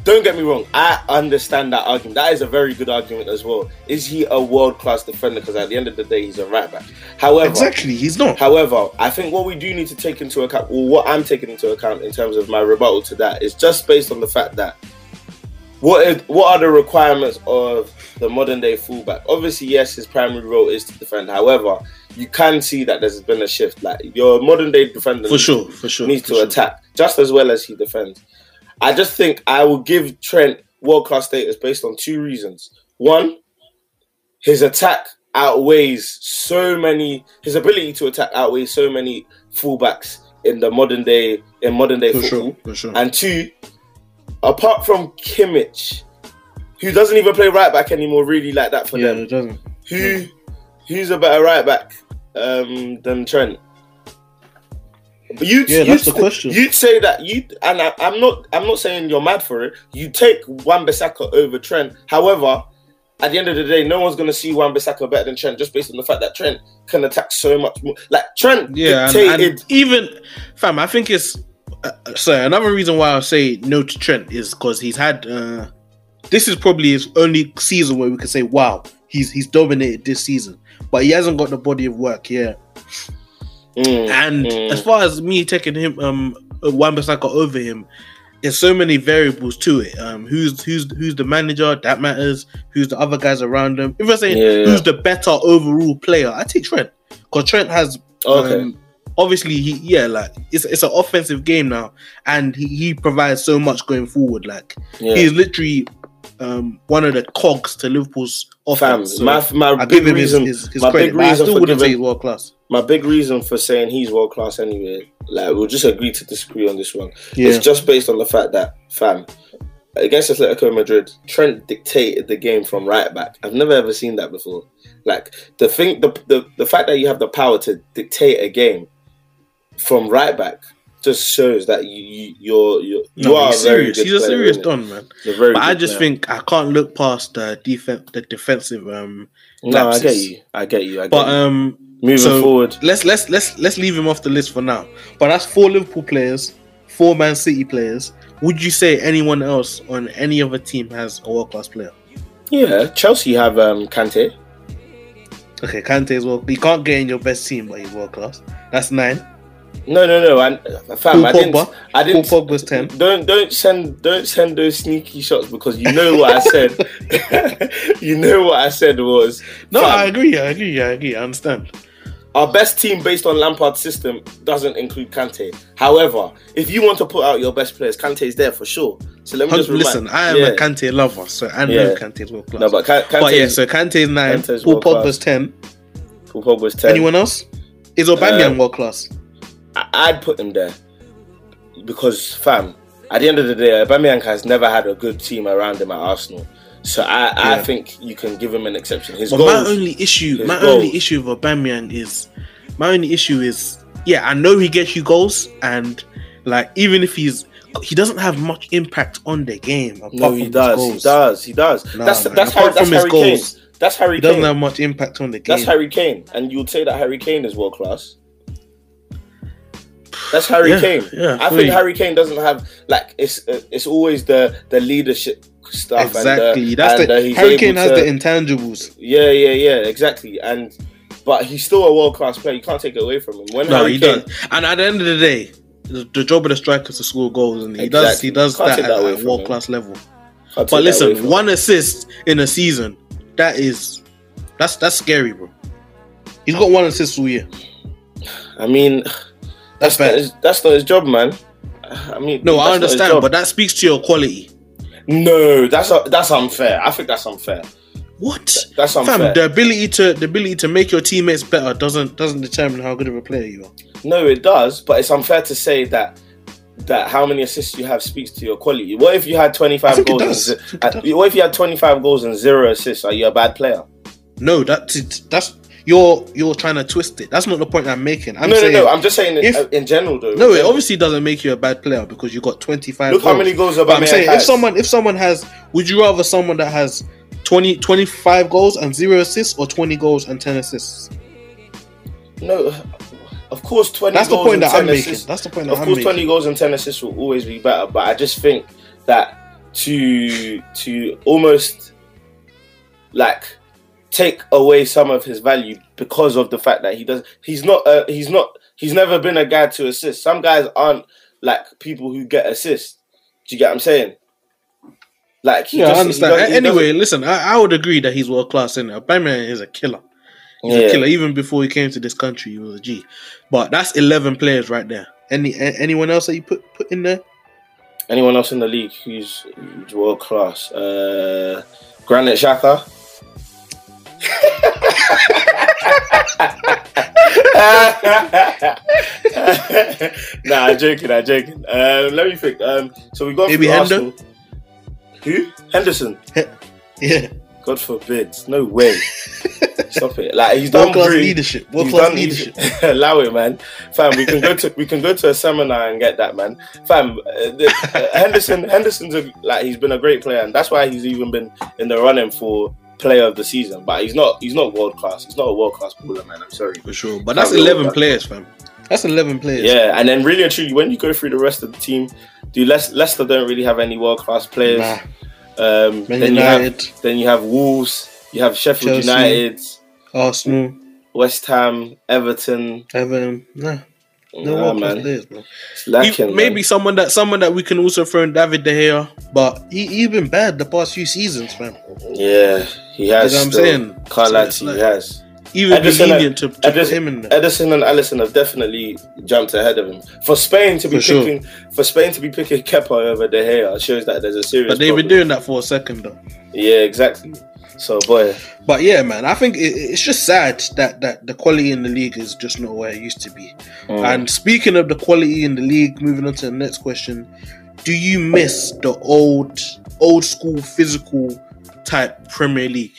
don't get me wrong. I understand that argument. That is a very good argument as well. Is he a world class defender? Because at the end of the day, he's a right back. However, Exactly, he's not. However, I think what we do need to take into account, or what I'm taking into account in terms of my rebuttal to that, is just based on the fact that what is, what are the requirements of the modern day fullback? Obviously, yes, his primary role is to defend. However, you can see that there's been a shift. Like your modern day defender For sure, for sure. needs for to sure. attack just as well as he defends. I just think I will give Trent world class status based on two reasons. One, his attack outweighs so many. His ability to attack outweighs so many fullbacks in the modern day in modern day For football. sure, for sure. And two, apart from Kimmich, who doesn't even play right back anymore, really like that for yeah, them. Who who's a better right back um, than Trent? But you'd, Yeah, you'd, that's the question. You'd say that you and I, I'm not. I'm not saying you're mad for it. You take Wan-Bissaka over Trent. However, at the end of the day, no one's going to see Wan-Bissaka better than Trent just based on the fact that Trent can attack so much more. Like Trent Yeah, dictated. and even fam, I think it's uh, sorry. Another reason why I say no to Trent is because he's had. uh This is probably his only season where we can say, "Wow, he's he's dominated this season," but he hasn't got the body of work yet. Mm, And mm. as far as me taking him, um, Wan-Bissaka over him, there's so many variables to it. Um, who's who's who's the manager? That matters. Who's the other guys around him? If saying Yeah, yeah. who's the better overall player, I take Trent because Trent has okay. um, obviously he yeah like it's it's an offensive game now, and he, he provides so much going forward. Like yeah. he's literally um one of the cogs to Liverpool's offense. So my my I big his, reason, his, his my credit. big but I reason still for wouldn't giving he's world class. my big reason for saying he's world class anyway, like we'll just agree to disagree on this one. Yeah. It's just based on the fact that, fam, against Atletico Madrid, Trent dictated the game from right back. I've never ever seen that before. Like the thing, the the, the fact that you have the power to dictate a game from right back just shows that you, you you're you're you No, are he's very serious. He's a serious don, man. But I just player. think I can't look past the defense, the defensive. Um, no, I get you, I get you, I get but um, Moving so- forward, let's let's let's let's leave him off the list for now. But that's four Liverpool players, four Man City players. Would you say anyone else on any other team has a world class player? yeah, Chelsea have um Kante. Okay, Kante as well. You can't get in your best team, but he's world class. That's nine. No, no, no. And fam, Paul I didn't. Pogba. I didn't. Paul Pogba's 10. Don't don't send don't send those sneaky shots because you know what I said. you know what I said was No, fam, I agree. I agree. I agree. I understand. our best team based on Lampard's system doesn't include Kante. However, if you want to put out your best players, Kante is there for sure. So let me just remind, Listen, I am yeah. a Kante lover, so I know Yeah. Kante is world class. No, but Ka- Kante, but yeah, so Kante is nine. Kante's Paul. Pogba's ten. Paul Pogba's ten. Anyone else? Is Aubameyang Uh, world class? I- I'd put him there because, fam, at the end of the day, Aubameyang has never had a good team around him at Arsenal. So I, I Yeah. think you can give him an exception. His But goals, my only issue, my goals. only issue with Aubameyang is, my only issue is, yeah, I know he gets you goals, and like even if he's, he doesn't have much impact on the game. No, he does, he does, he does. Nah, that's man, that's apart Harry, that's Harry Kane. goals, That's Harry He doesn't have much impact on the game. That's Harry Kane, and you would say that Harry Kane is world class. That's Harry Yeah, Kane. yeah, I for think. Harry Kane doesn't have like it's uh, it's always the the leadership stuff. exactly. And, uh, That's and, the uh, Harry Kane has to- the intangibles. Yeah, yeah, yeah, exactly. And but he's still a world class player. You can't take it away from him. When No, Harry he Kane, does. And at the end of the day, the, the job of the striker is to score goals, and he does. He does Can't that take at a world class level. can't But listen, from one assist in a season, that is that's that's scary, bro. He's got one assist all year. I mean, That's that's not his, that's not his job, man. I mean, No, I that's not his understand, but that speaks to your quality. no, that's that's unfair. I think that's unfair. What? That's Fam, unfair. the ability to the ability to make your teammates better doesn't doesn't determine how good of a player you are. No, it does, but it's unfair to say that that how many assists you have speaks to your quality. What if you had twenty I five think it goals? And, I think it zi- uh, what if you had twenty five goals and zero assists? Are you a bad player? No, that's that's you're you're trying to twist it. That's not the point I'm making. I'm no, saying no, no. I'm just saying in, if- uh, in general, though. no, it general. obviously doesn't make you a bad player because you got 25 Look how many goals But I'm Aubameyang saying if someone if someone has, would you rather someone that has 20, 25 goals and zero assists, or 20 goals and 10 assists? No, of course, twenty. That's the goals point and that I'm 10 making. assists- That's the point Of I'm course, making. twenty goals and ten assists will always be better, but I just think that to to almost like take away some of his value because of the fact that he does he's not uh, he's not he's never been a guy to assist. Some guys aren't like people who get assists. Do you get what I'm saying? Like he Yeah, I doesn't- he understand. doesn't- he anyway, doesn't- listen, I, I would agree that he's world class in. Aubameyang is a killer. He's Yeah. a killer. Even before he came to this country, he was a G. But that's eleven players right there. Any anyone else that you put put in there? anyone else in the league who's, who's world class? Uh, Granit Xhaka. nah, I'm joking. I'm joking. Um, let me think. Um, so we got Maybe Hendo? Who? Henderson. Yeah, God forbid. No way. Stop it. Like he's done world class pretty- leadership. World class done- leadership. Allow it, man. Fam, we can go to we can go to a seminar and get that, man. Fam, uh, the, uh, Henderson Henderson's a, like he's been a great player, and that's why he's even been in the running for player of the season. But he's not he's not world class. He's not a world class baller, man. I'm sorry. For sure. But that's Can't eleven players, fam. That's eleven players. Yeah, and then really and truly, when you go through the rest of the team, do Leic- Leicester don't really have any world class players. Nah. Um, Man then you have then you have Wolves, you have Sheffield Chelsea. United, Arsenal, West Ham, Everton. Everton. Nah, no Nah, world class man. players, bro. Lacking, maybe man. someone that someone that we can also throw in David De Gea, but he he been bad the past few seasons, fam. Yeah, he has. You know what I'm saying? Can't lie to you, he like- has. Even Ederson lenient to, to put Ederson- him in there. Ederson and Alisson have definitely jumped ahead of him. For Spain to be For sure. picking, for Spain to be picking Kepa over De Gea shows that there's a serious. But they've been doing that for a second though. Yeah, exactly. So, boy, But yeah, man, I think it, it's just sad that that the quality in the league is just not where it used to be. mm, And speaking of the quality in the league, moving on to the next question, do you miss the old old school physical type Premier League?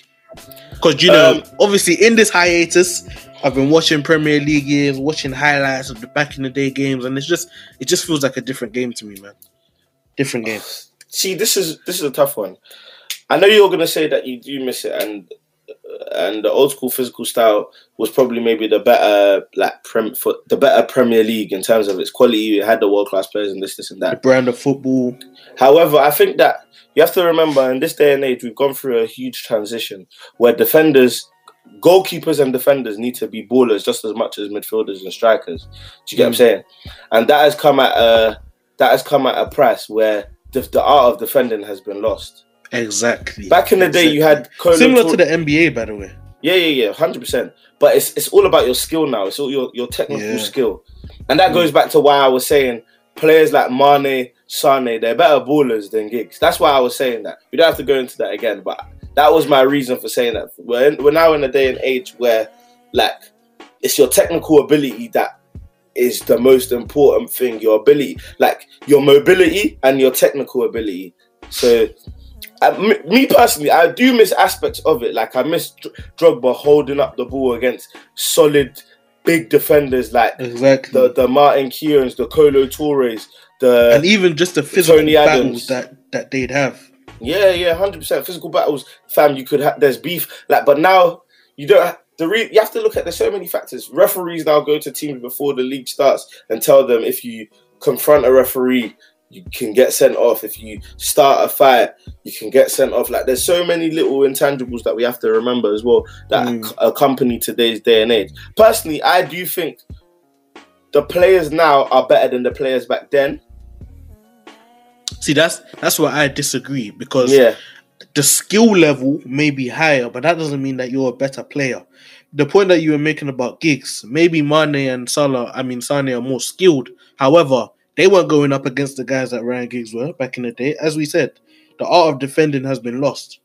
Because you know, Um, obviously in this hiatus, I've been watching Premier League games, watching highlights of the back in the day games, and it's just it just feels like a different game to me, man. Different game. see, this is this is a tough one. I know you're gonna say that you do miss it, and and the old school physical style was probably maybe the better like prem for the better Premier League in terms of its quality. It had the world class players and this, this, and The that. brand of football. However, I think that you have to remember in this day and age, we've gone through a huge transition where defenders, goalkeepers, and defenders need to be ballers just as much as midfielders and strikers. Do you get what I'm Mm. saying? And that has come at a that has come at a price where the, the art of defending has been lost. Exactly. Back in the day, you had Kolo similar Toure- to the NBA, by the way. yeah, yeah, yeah, hundred percent. But it's it's all about your skill now. It's all your your technical Yeah. skill, and that goes back to why I was saying players like Mane, Sane, they're better ballers than Giggs. That's why I was saying that. We don't have to go into that again, but that was my reason for saying that. We're in, we're now in a day and age where like it's your technical ability that is the most important thing. Your ability, like your mobility and your technical ability. So m- me personally, I do miss aspects of it. Like I miss Dr- Drogba holding up the ball against solid, big defenders like Exactly. the the Martin Keown's, the Kolo Toure's, the and even just the physical Tony battles that that they'd have. yeah, yeah, hundred percent physical battles. Fam, you could have. There's beef. Like, but now you don't. The re- you have to look at. There's so many factors. Referees now go to teams before the league starts and tell them if you confront a referee, you can get sent off. If you start a fight, you can get sent off. Like, there's so many little intangibles that we have to remember as well that Mm. ac- accompany today's day and age. Personally, I do think the players now are better than the players back then. See, that's that's where I disagree because Yeah, the skill level may be higher, but that doesn't mean that you're a better player. The point that you were making about Giggs, maybe Mane and Salah, I mean Sane are more skilled. However, they weren't going up against the guys that Ryan Giggs were back in the day. As we said, the art of defending has been lost.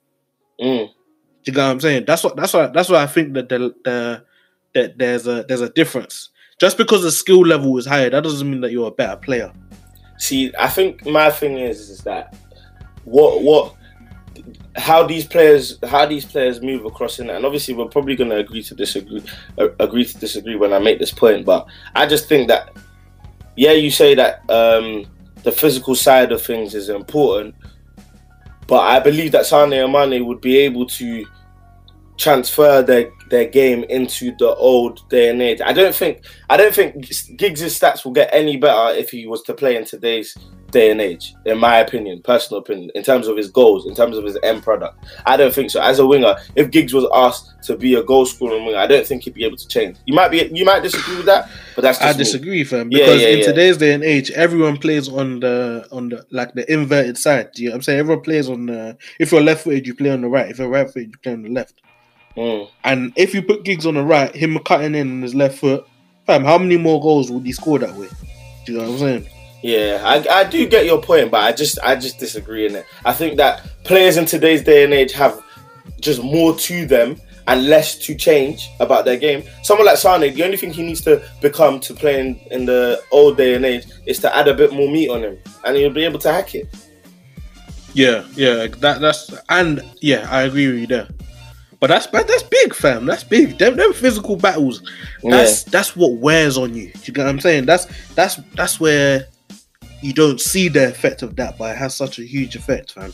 Mm. Do you get what I'm saying? That's what that's why that's why I think that the the that there's a there's a difference. Just because the skill level is higher, that doesn't mean that you're a better player. See, I think my thing is is that what what how these players how these players move across in it, and obviously we're probably going to agree to disagree uh, agree to disagree when I make this point, but I just think that yeah, you say that um, the physical side of things is important, but I believe that Sane and Mane would be able to transfer their their game into the old day and age. I don't think I don't think Giggs' stats will get any better if he was to play in today's day and age, in my opinion, personal opinion, in terms of his goals, in terms of his end product. I don't think so. As a winger, if Giggs was asked to be a goal scoring winger, I don't think he'd be able to change. You might be you might disagree with that, but that's I just me. disagree, fam. Yeah, Because yeah, in yeah. today's day and age, everyone plays on the on the like the inverted side. Do you know what I'm saying? Everyone plays on the if you're left footed, you play on the right. If you're right footed, you play on the left. Mm. And if you put Giggs on the right, him cutting in on his left foot, fam, how many more goals would he score that way? Do you know what I'm saying? Yeah, I, I do get your point, but I just I just disagree in it. I think that players in today's day and age have just more to them and less to change about their game. Someone like Sane, the only thing he needs to become to play in, in the old day and age is to add a bit more meat on him, and he'll be able to hack it. Yeah, yeah, that that's and yeah, I agree with you there. But that's that's big, fam. That's big. Them, them physical battles. That's that's what wears on you. Do you get what I'm saying? That's that's that's where you don't see the effect of that, but it has such a huge effect, fam.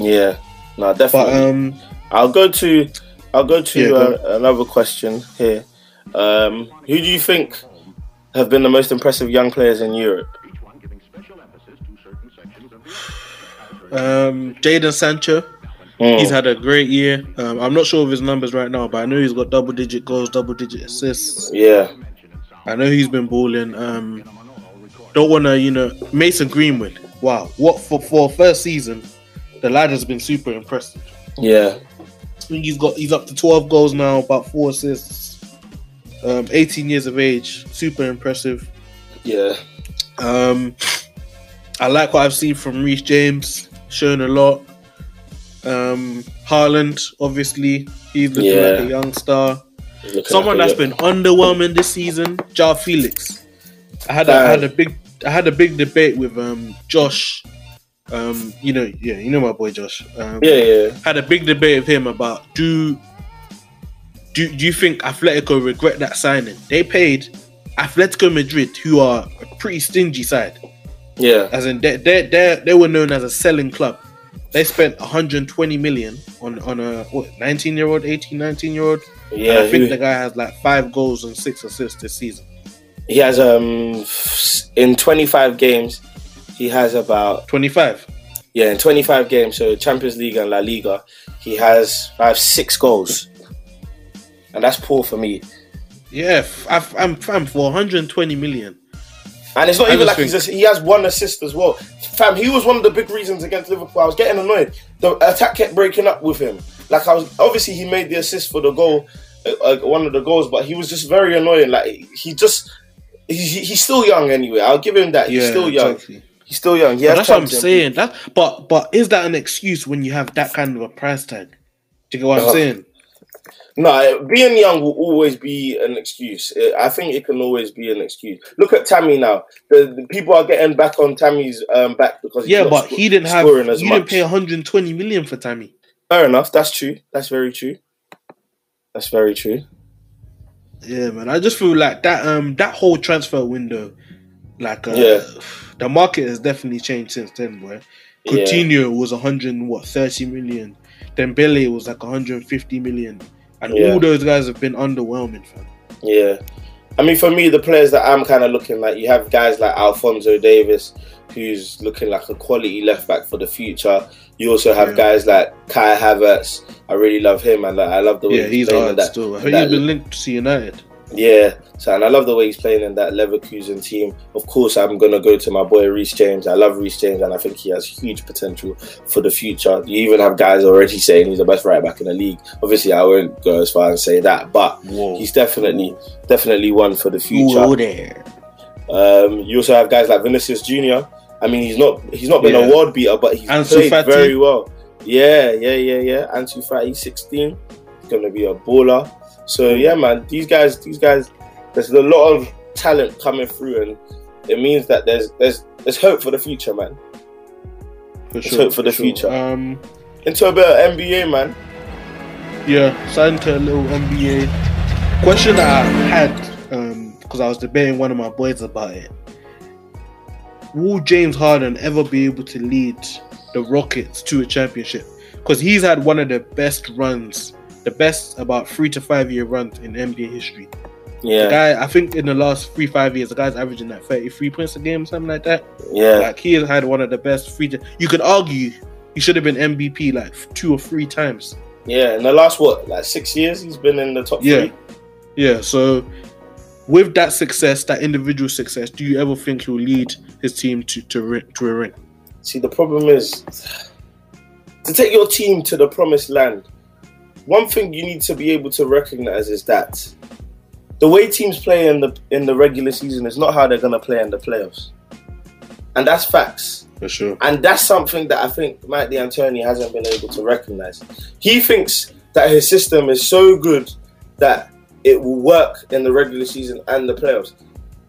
Yeah, no, But um, I'll go to I'll go to Yeah, go uh, another question here. Um, who do you think have been the most impressive young players in Europe? um, Jadon Sancho, Mm. he's had a great year. Um, I'm not sure of his numbers right now, but I know he's got double digit goals, double digit assists. yeah, I know he's been balling. Um, don't want to, you know, Mason Greenwood. Wow, what for for first season, the lad has been super impressive. yeah, I think he's got he's up to 12 goals now, about four assists. Um, 18 years of age, super impressive. yeah, Um, I like what I've seen from Reece James, showing a lot. Um, Haaland, obviously, he's looking Yeah. like a young star. Looking Someone like that's a- been underwhelming this season, Joao Felix. I had a, I had a big I had a big debate with um Josh. Um, you know, yeah, you know my boy Josh. Um, Yeah, yeah, had a big debate with him about do do do you think Atletico regret that signing? They paid Atletico Madrid, who are a pretty stingy side, yeah, as in they they they they were known as a selling club. They spent 120 million on on a what 19 year old, 18, 19 year old. yeah. and I think who- the guy has like five goals and six assists this season. he has um in 25 games, he has about 25. yeah in 25 games. So Champions League and La Liga, he has I have six goals, and that's poor for me. Yeah, I'm fam for 120 million. And it's not I even like he's a, he has one assist as well. Fam, he was one of the big reasons against Liverpool. I was getting annoyed. The attack kept breaking up with him. Like I was obviously he made the assist for the goal, uh, uh, one of the goals, but he was just very annoying. Like he just he, he- he's still young anyway. I'll give him that. He's Yeah, still young. exactly. He's still young. Has that's what I'm saying. That, but but is that an excuse when you have that kind of a price tag? Do you get what I'm Uh, saying? No, being young will always be an excuse. I think it can always be an excuse. Look at Tammy now. The, the people are getting back on Tammy's um, back because Yeah, but sco- he didn't have. You much. didn't pay 120 million for Tammy. Fair enough. That's true. That's very true. That's very true. Yeah, man. I just feel like that. Um, that whole transfer window, like, uh, Yeah. the market has definitely changed since then, boy. Yeah. Coutinho was 100 and what 30 million. Dembele was like 150 million, and Yeah. all those guys have been underwhelming, fam. Yeah. I mean, for me, the players that I'm kind of looking like, you have guys like Alphonso Davies, who's looking like a quality left back for the future. You also have Yeah. guys like Kai Havertz. I really love him, and I love the way Yeah, he's, he's playing that. still. I think he's been linked to United. Yeah, so and I love the way he's playing in that Leverkusen team. Of course, I'm gonna go to my boy Reece James. I love Reece James, and I think he has huge potential for the future. You even have guys already saying he's the best right back in the league. Obviously, I won't go as far and say that, but Whoa. he's definitely definitely one for the future. there. Um, you also have guys like Vinicius Junior. I mean, he's not he's not been Yeah. a world beater, but he's Ansu played Fati. very well. Yeah, yeah, yeah, yeah. Ansu Fati, sixteen, he's gonna be a baller. So yeah, man, these guys, these guys, there's a lot of talent coming through, and it means that there's there's there's hope for the future, man. For Let's sure. hope for the future. Um, Into a bit of NBA, man. yeah, signed to a little NBA. Question that I had, um, because I was debating one of my boys about it. Will James Harden ever be able to lead the Rockets to a championship because he's had one of the best runs, the best about three to five year runs in NBA history. The Yeah, guy, I think in the last three five years, the guy's averaging like thirty three points a game, something like that. yeah, Like he has had one of the best free. You could argue he should have been MVP like two or three times. yeah. In the last what, like six years, he's been in the top Yeah. three. Yeah, so with that success, that individual success, do you ever think he'll lead his team to to, to a ring? See, the problem is to take your team to the promised land. One thing you need to be able to recognize is that the way teams play in the in the regular season is not how they're going to play in the playoffs, and that's facts. For sure. And that's something that I think Mike D'Antoni hasn't been able to recognize. He thinks that his system is so good that it will work in the regular season and the playoffs.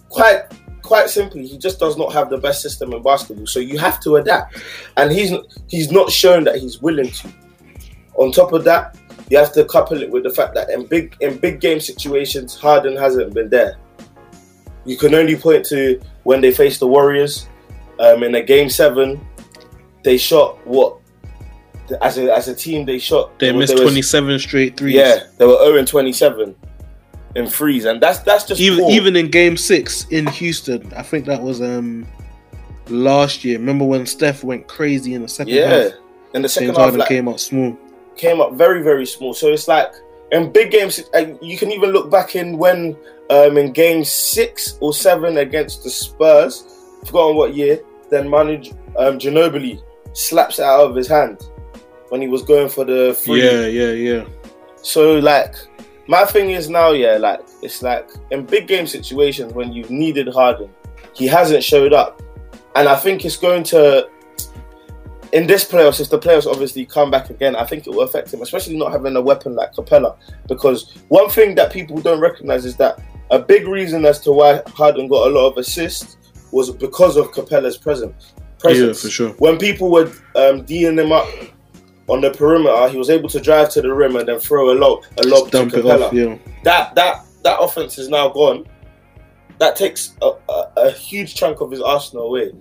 Quite quite simply, he just does not have the best system in basketball. So you have to adapt. And he's he's not shown that he's willing to. On top of that, you have to couple it with the fact that in big in big game situations, Harden hasn't been there. You can only point to when they faced the Warriors um, in a game seven, they shot what as a as a team they shot. They there missed twenty seven straight threes. Yeah, they were 0 and 27 in threes, and that's that's just Even poor. even in game six in Houston, I think that was um last year. Remember when Steph went crazy in the second yeah. half? In the second James half, Harden like, came out small. Came up very very small. So it's like in big games, you can even look back in when um, in game six or seven against the Spurs. Forgotten what year. Then Manu um, Ginobili slaps it out of his hand when he was going for the free. Yeah, yeah, yeah. So like my thing is now, yeah, like it's like in big game situations when you've needed Harden, he hasn't showed up. And I think it's going to in this playoffs, if the playoffs obviously come back again, I think it will affect him, especially not having a weapon like Capela. Because one thing that people don't recognize is that a big reason as to why Harden got a lot of assists was because of Capela's presence. Yeah, for sure. when people were um, D'ing him up on the perimeter, he was able to drive to the rim and then throw a lob, a lob to Capela. off, yeah. That that that offense is now gone. That takes a, a, a huge chunk of his arsenal away.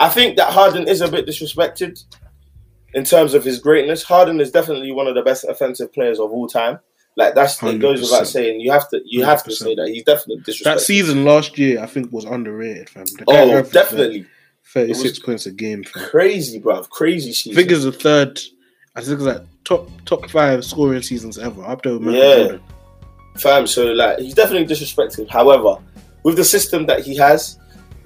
I think that Harden is a bit disrespected in terms of his greatness. Harden is definitely one of the best offensive players of all time. Like that's it goes without saying. You have to you have to say that he's definitely disrespected. That season last year, I think, was underrated, fam. Oh, definitely 36 points a game, fam. crazy, bro. Crazy I season. think it's the third, I think it's like top top five scoring seasons ever, up there with Yeah. Jordan. fam. So like he's definitely disrespected. However, with the system that he has,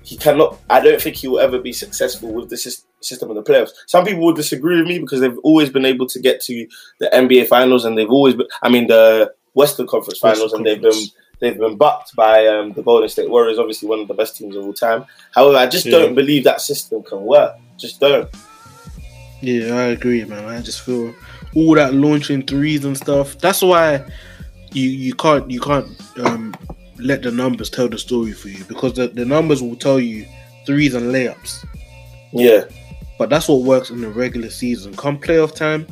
he cannot. I don't think he will ever be successful with the sys- system in the playoffs. Some people will disagree with me because they've always been able to get to the NBA finals and they've always been. I mean the Western Conference finals Western and they've been. They've been bucked by um, the Golden State Warriors, obviously one of the best teams of all time. However, I just Yeah. don't believe that system can work. Just don't. Yeah, I agree, man. I just feel all that launching threes and stuff. That's why you you can't you can't um, let the numbers tell the story for you because the, the numbers will tell you threes and layups. Yeah, But that's what works in the regular season. Come playoff time,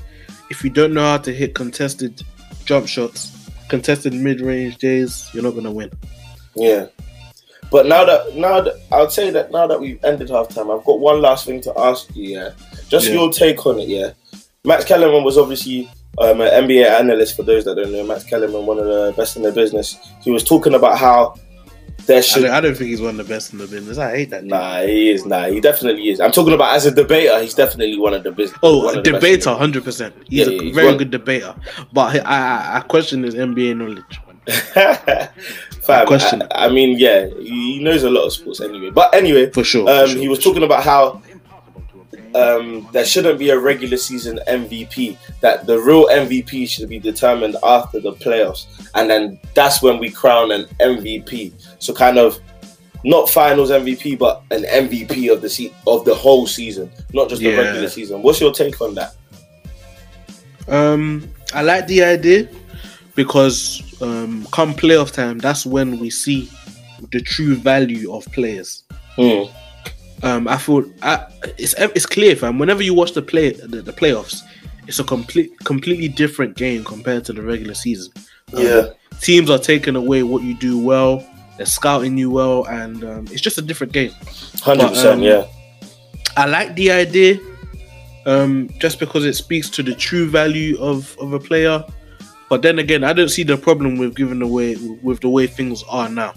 if you don't know how to hit contested jump shots, contested mid range days, you're not gonna win. Yeah. But now that now that I would say that now that we've ended halftime, I've got one last thing to ask you. Yeah, just Yeah. your take on it. Yeah, Max Kellerman was obviously um, an NBA analyst. For those that don't know, Max Kellerman, one of the best in the business. He was talking about how there I don't, I don't think he's one of the best in the business. I hate that. dude. Nah, he is. Nah, he definitely is. I'm talking about as a debater. He's definitely one of the. Oh, a best in debater, hundred percent. He's Yeah, a yeah, very good debater, but I, I, I question his NBA knowledge. Fam, question. I, I mean, yeah, he knows a lot of sports anyway. But anyway, For sure. um, for sure, he was for sure. talking about how um, there shouldn't be a regular season MVP. That the real MVP should be determined after the playoffs, and then that's when we crown an MVP. So kind of not finals MVP, but an MVP of the se- of the whole season, not just the Yeah. regular season. What's your take on that? Um, I like the idea because um, come playoff time, that's when we see the true value of players. Hmm. Um, I feel I, it's it's clear, fam. Whenever you watch the play the, the playoffs, it's a complete completely different game compared to the regular season. Um, Yeah. teams are taking away what you do well. They're scouting you well, and um, it's just a different game. Hundred percent, um, yeah. I like the idea, um, just because it speaks to the true value of, of a player. But then again, I don't see the problem with giving away with the way things are now.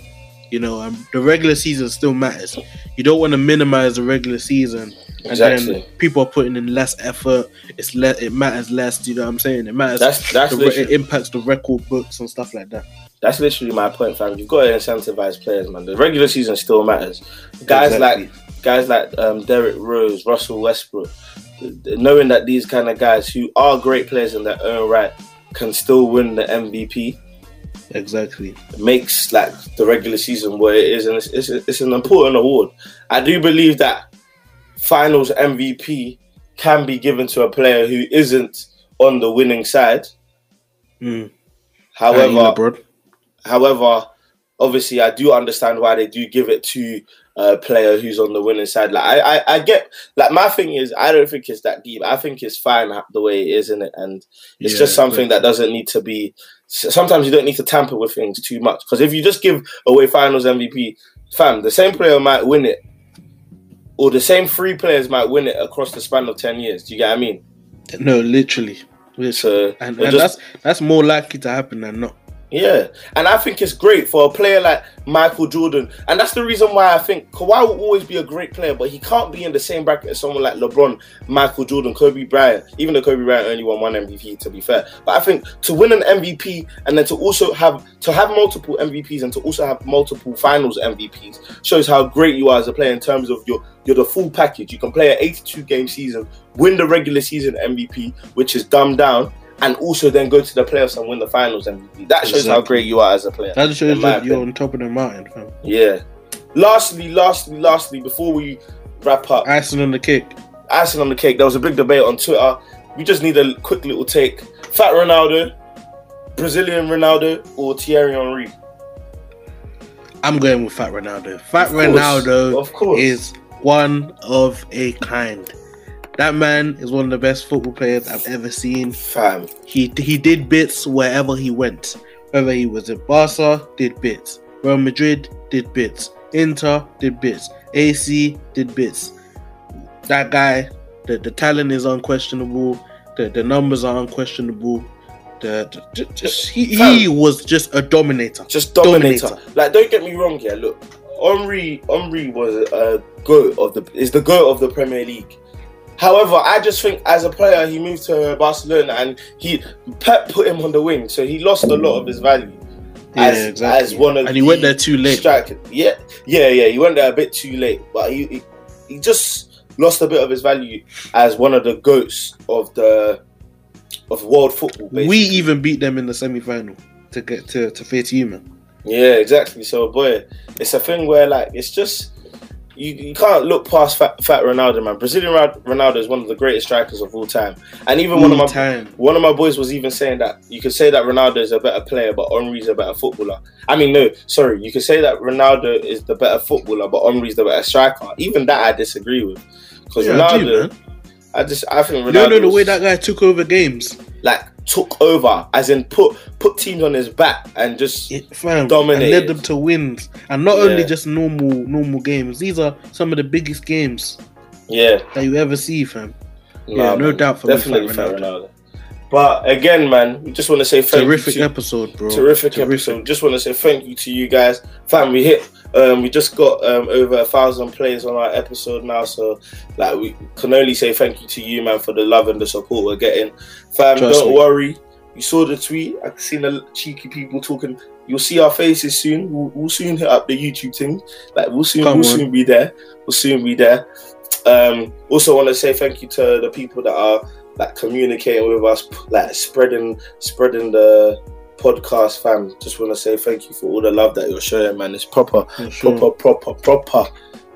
You know, um, the regular season still matters. You don't want to minimize the regular season, and Exactly. then people are putting in less effort. It's le- It matters less. You know what I'm saying? It matters. That's that's the it impacts the record books and stuff like that. that's literally my point, fam. You've got to incentivize players, man. The regular season still matters. Guys Exactly. like guys like um, Derrick Rose, Russell Westbrook, knowing that these kind of guys who are great players in their own right can still win the MVP Exactly. makes like the regular season what it is, and it's, it's, it's an important award. I do believe that Finals MVP can be given to a player who isn't on the winning side. Mm. However, However. However, obviously, I do understand why they do give it to a player who's on the winning side. Like, I, I, I get, like, my thing is, I don't think it's that deep. I think it's fine the way it is, in it, and it's Yeah, just something that doesn't need to be. Sometimes you don't need to tamper with things too much because if you just give away Finals MVP, fam, the same player might win it, or the same three players might win it across the span of ten years. Do you get what I mean? No, literally. So and, and just- that's that's more likely to happen than not. Yeah, and I think it's great for a player like Michael Jordan, and that's the reason why I think Kawhi will always be a great player, but he can't be in the same bracket as someone like LeBron, Michael Jordan, Kobe Bryant. Even though Kobe Bryant only won one MVP, to be fair, but I think to win an MVP and then to also have to have multiple MVPs and to also have multiple Finals MVPs shows how great you are as a player in terms of your you're the full package. You can play an 82 game season, win the regular season MVP, which is dumbed down. And also then go to the playoffs and win the finals MVP. That shows how great you are as a player. That shows that you're on top of the mountain, fam. Yeah. Lastly, lastly, lastly, before we wrap up, Icing on the cake. icing on the cake, there was a big debate on Twitter. We just need a quick little take. Fat Ronaldo, Brazilian Ronaldo, or Thierry Henry? I'm going with Fat Ronaldo. Fat Of Ronaldo of course. is one of a kind. That man is one of the best football players I've ever seen. Fam. He he did bits wherever he went. Whether he was at Barca, did bits. Real Madrid did bits. Inter did bits. AC did bits. That guy, the, the talent is unquestionable. The, the numbers are unquestionable. The, the- ju- just he, he was just a dominator. Just dominator. Dominator. Like, don't get me wrong here. Look, Henry, Henry was a goat of the is the goat of the Premier League. However, I just think as a player, he moved to Barcelona and he Pep put him on the wing, so he lost a lot of his value. Yeah, as, exactly. as one of And he went the there too late. Striker. Yeah, yeah, yeah. He went there a bit too late, but he, he he just lost a bit of his value as one of the goats of the of world football. Basically. We even beat them in the semi final to get to, to face you, man. Yeah, exactly. So, boy, it's a thing where like it's just you, you can't look past fat, fat Ronaldo, man. Brazilian Ronaldo is one of the greatest strikers of all time, and even one of my time. one of my boys was even saying that you could say that Ronaldo is a better player, but Henry's a better footballer. I mean, no, sorry, you could say that Ronaldo is the better footballer, but Henry's the better striker. Even that I disagree with because Yeah, I do, Ronaldo, man. I just I think Ronaldo You don't know the way that guy took over games. like took over, as in put put teams on his back and just It, fam, Dominated. and led them to wins, and not Yeah. only just normal normal games. These are some of the biggest games yeah. that you ever see, fam. Nah, Yeah, no man, doubt for me, definitely Fat Ronaldo. Ronaldo. But again, man, we just want to say thank Terrific you. To, episode, bro. terrific, episode. Just want to say thank you to you guys, fam. We hit. Um, we just got um, over a thousand plays on our episode now, so like we can only say thank you to you, man, for the love and the support we're getting. Fam, Trust don't me. worry. You saw the tweet. I've seen the cheeky people talking. You'll see our faces soon. We'll, we'll soon hit up the YouTube thing. Like we'll soon, Come we'll on. soon be there. We'll soon be there. Um, also, want to say thank you to the people that are like communicating with us, like spreading, spreading the podcast, fam. Just want to say thank you for all the love that you're showing, man. It's proper, sure. proper, proper, proper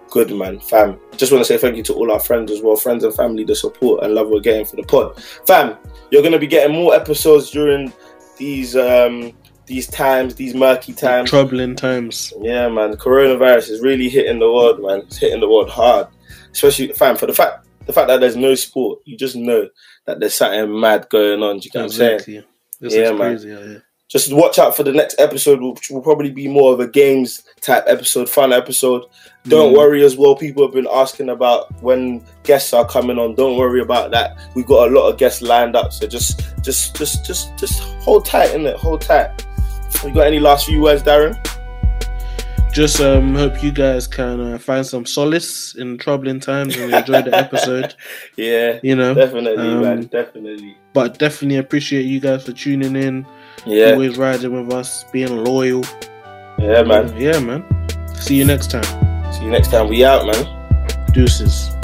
good, man, fam. Just want to say thank you to all our friends as well, friends and family, the support and love we're getting for the pod, fam. You're gonna be getting more episodes during these um these times, these murky times. Troubling times. Yeah, man. Coronavirus is really hitting the world, man. It's hitting the world hard, especially, fam. For the fact, the fact that there's no sport, you just know that there's something mad going on. Do you get what I'm saying? This Yeah, man. crazy out here. Just watch out for the next episode, which will probably be more of a games type episode, fun episode. Don't Mm. worry as well. People have been asking about when guests are coming on. Don't worry about that. We've got a lot of guests lined up. So just, just, just, just, just hold tight in it. Hold tight. You got any last few words, Darren? Just um, hope you guys can uh, find some solace in troubling times and enjoy the episode. Yeah, You know, definitely, Um, man. Definitely. but definitely appreciate you guys for tuning in, Yeah, always riding with us, being loyal. yeah, man. Yeah, man. See you next time. See you next time. We out, man. Deuces.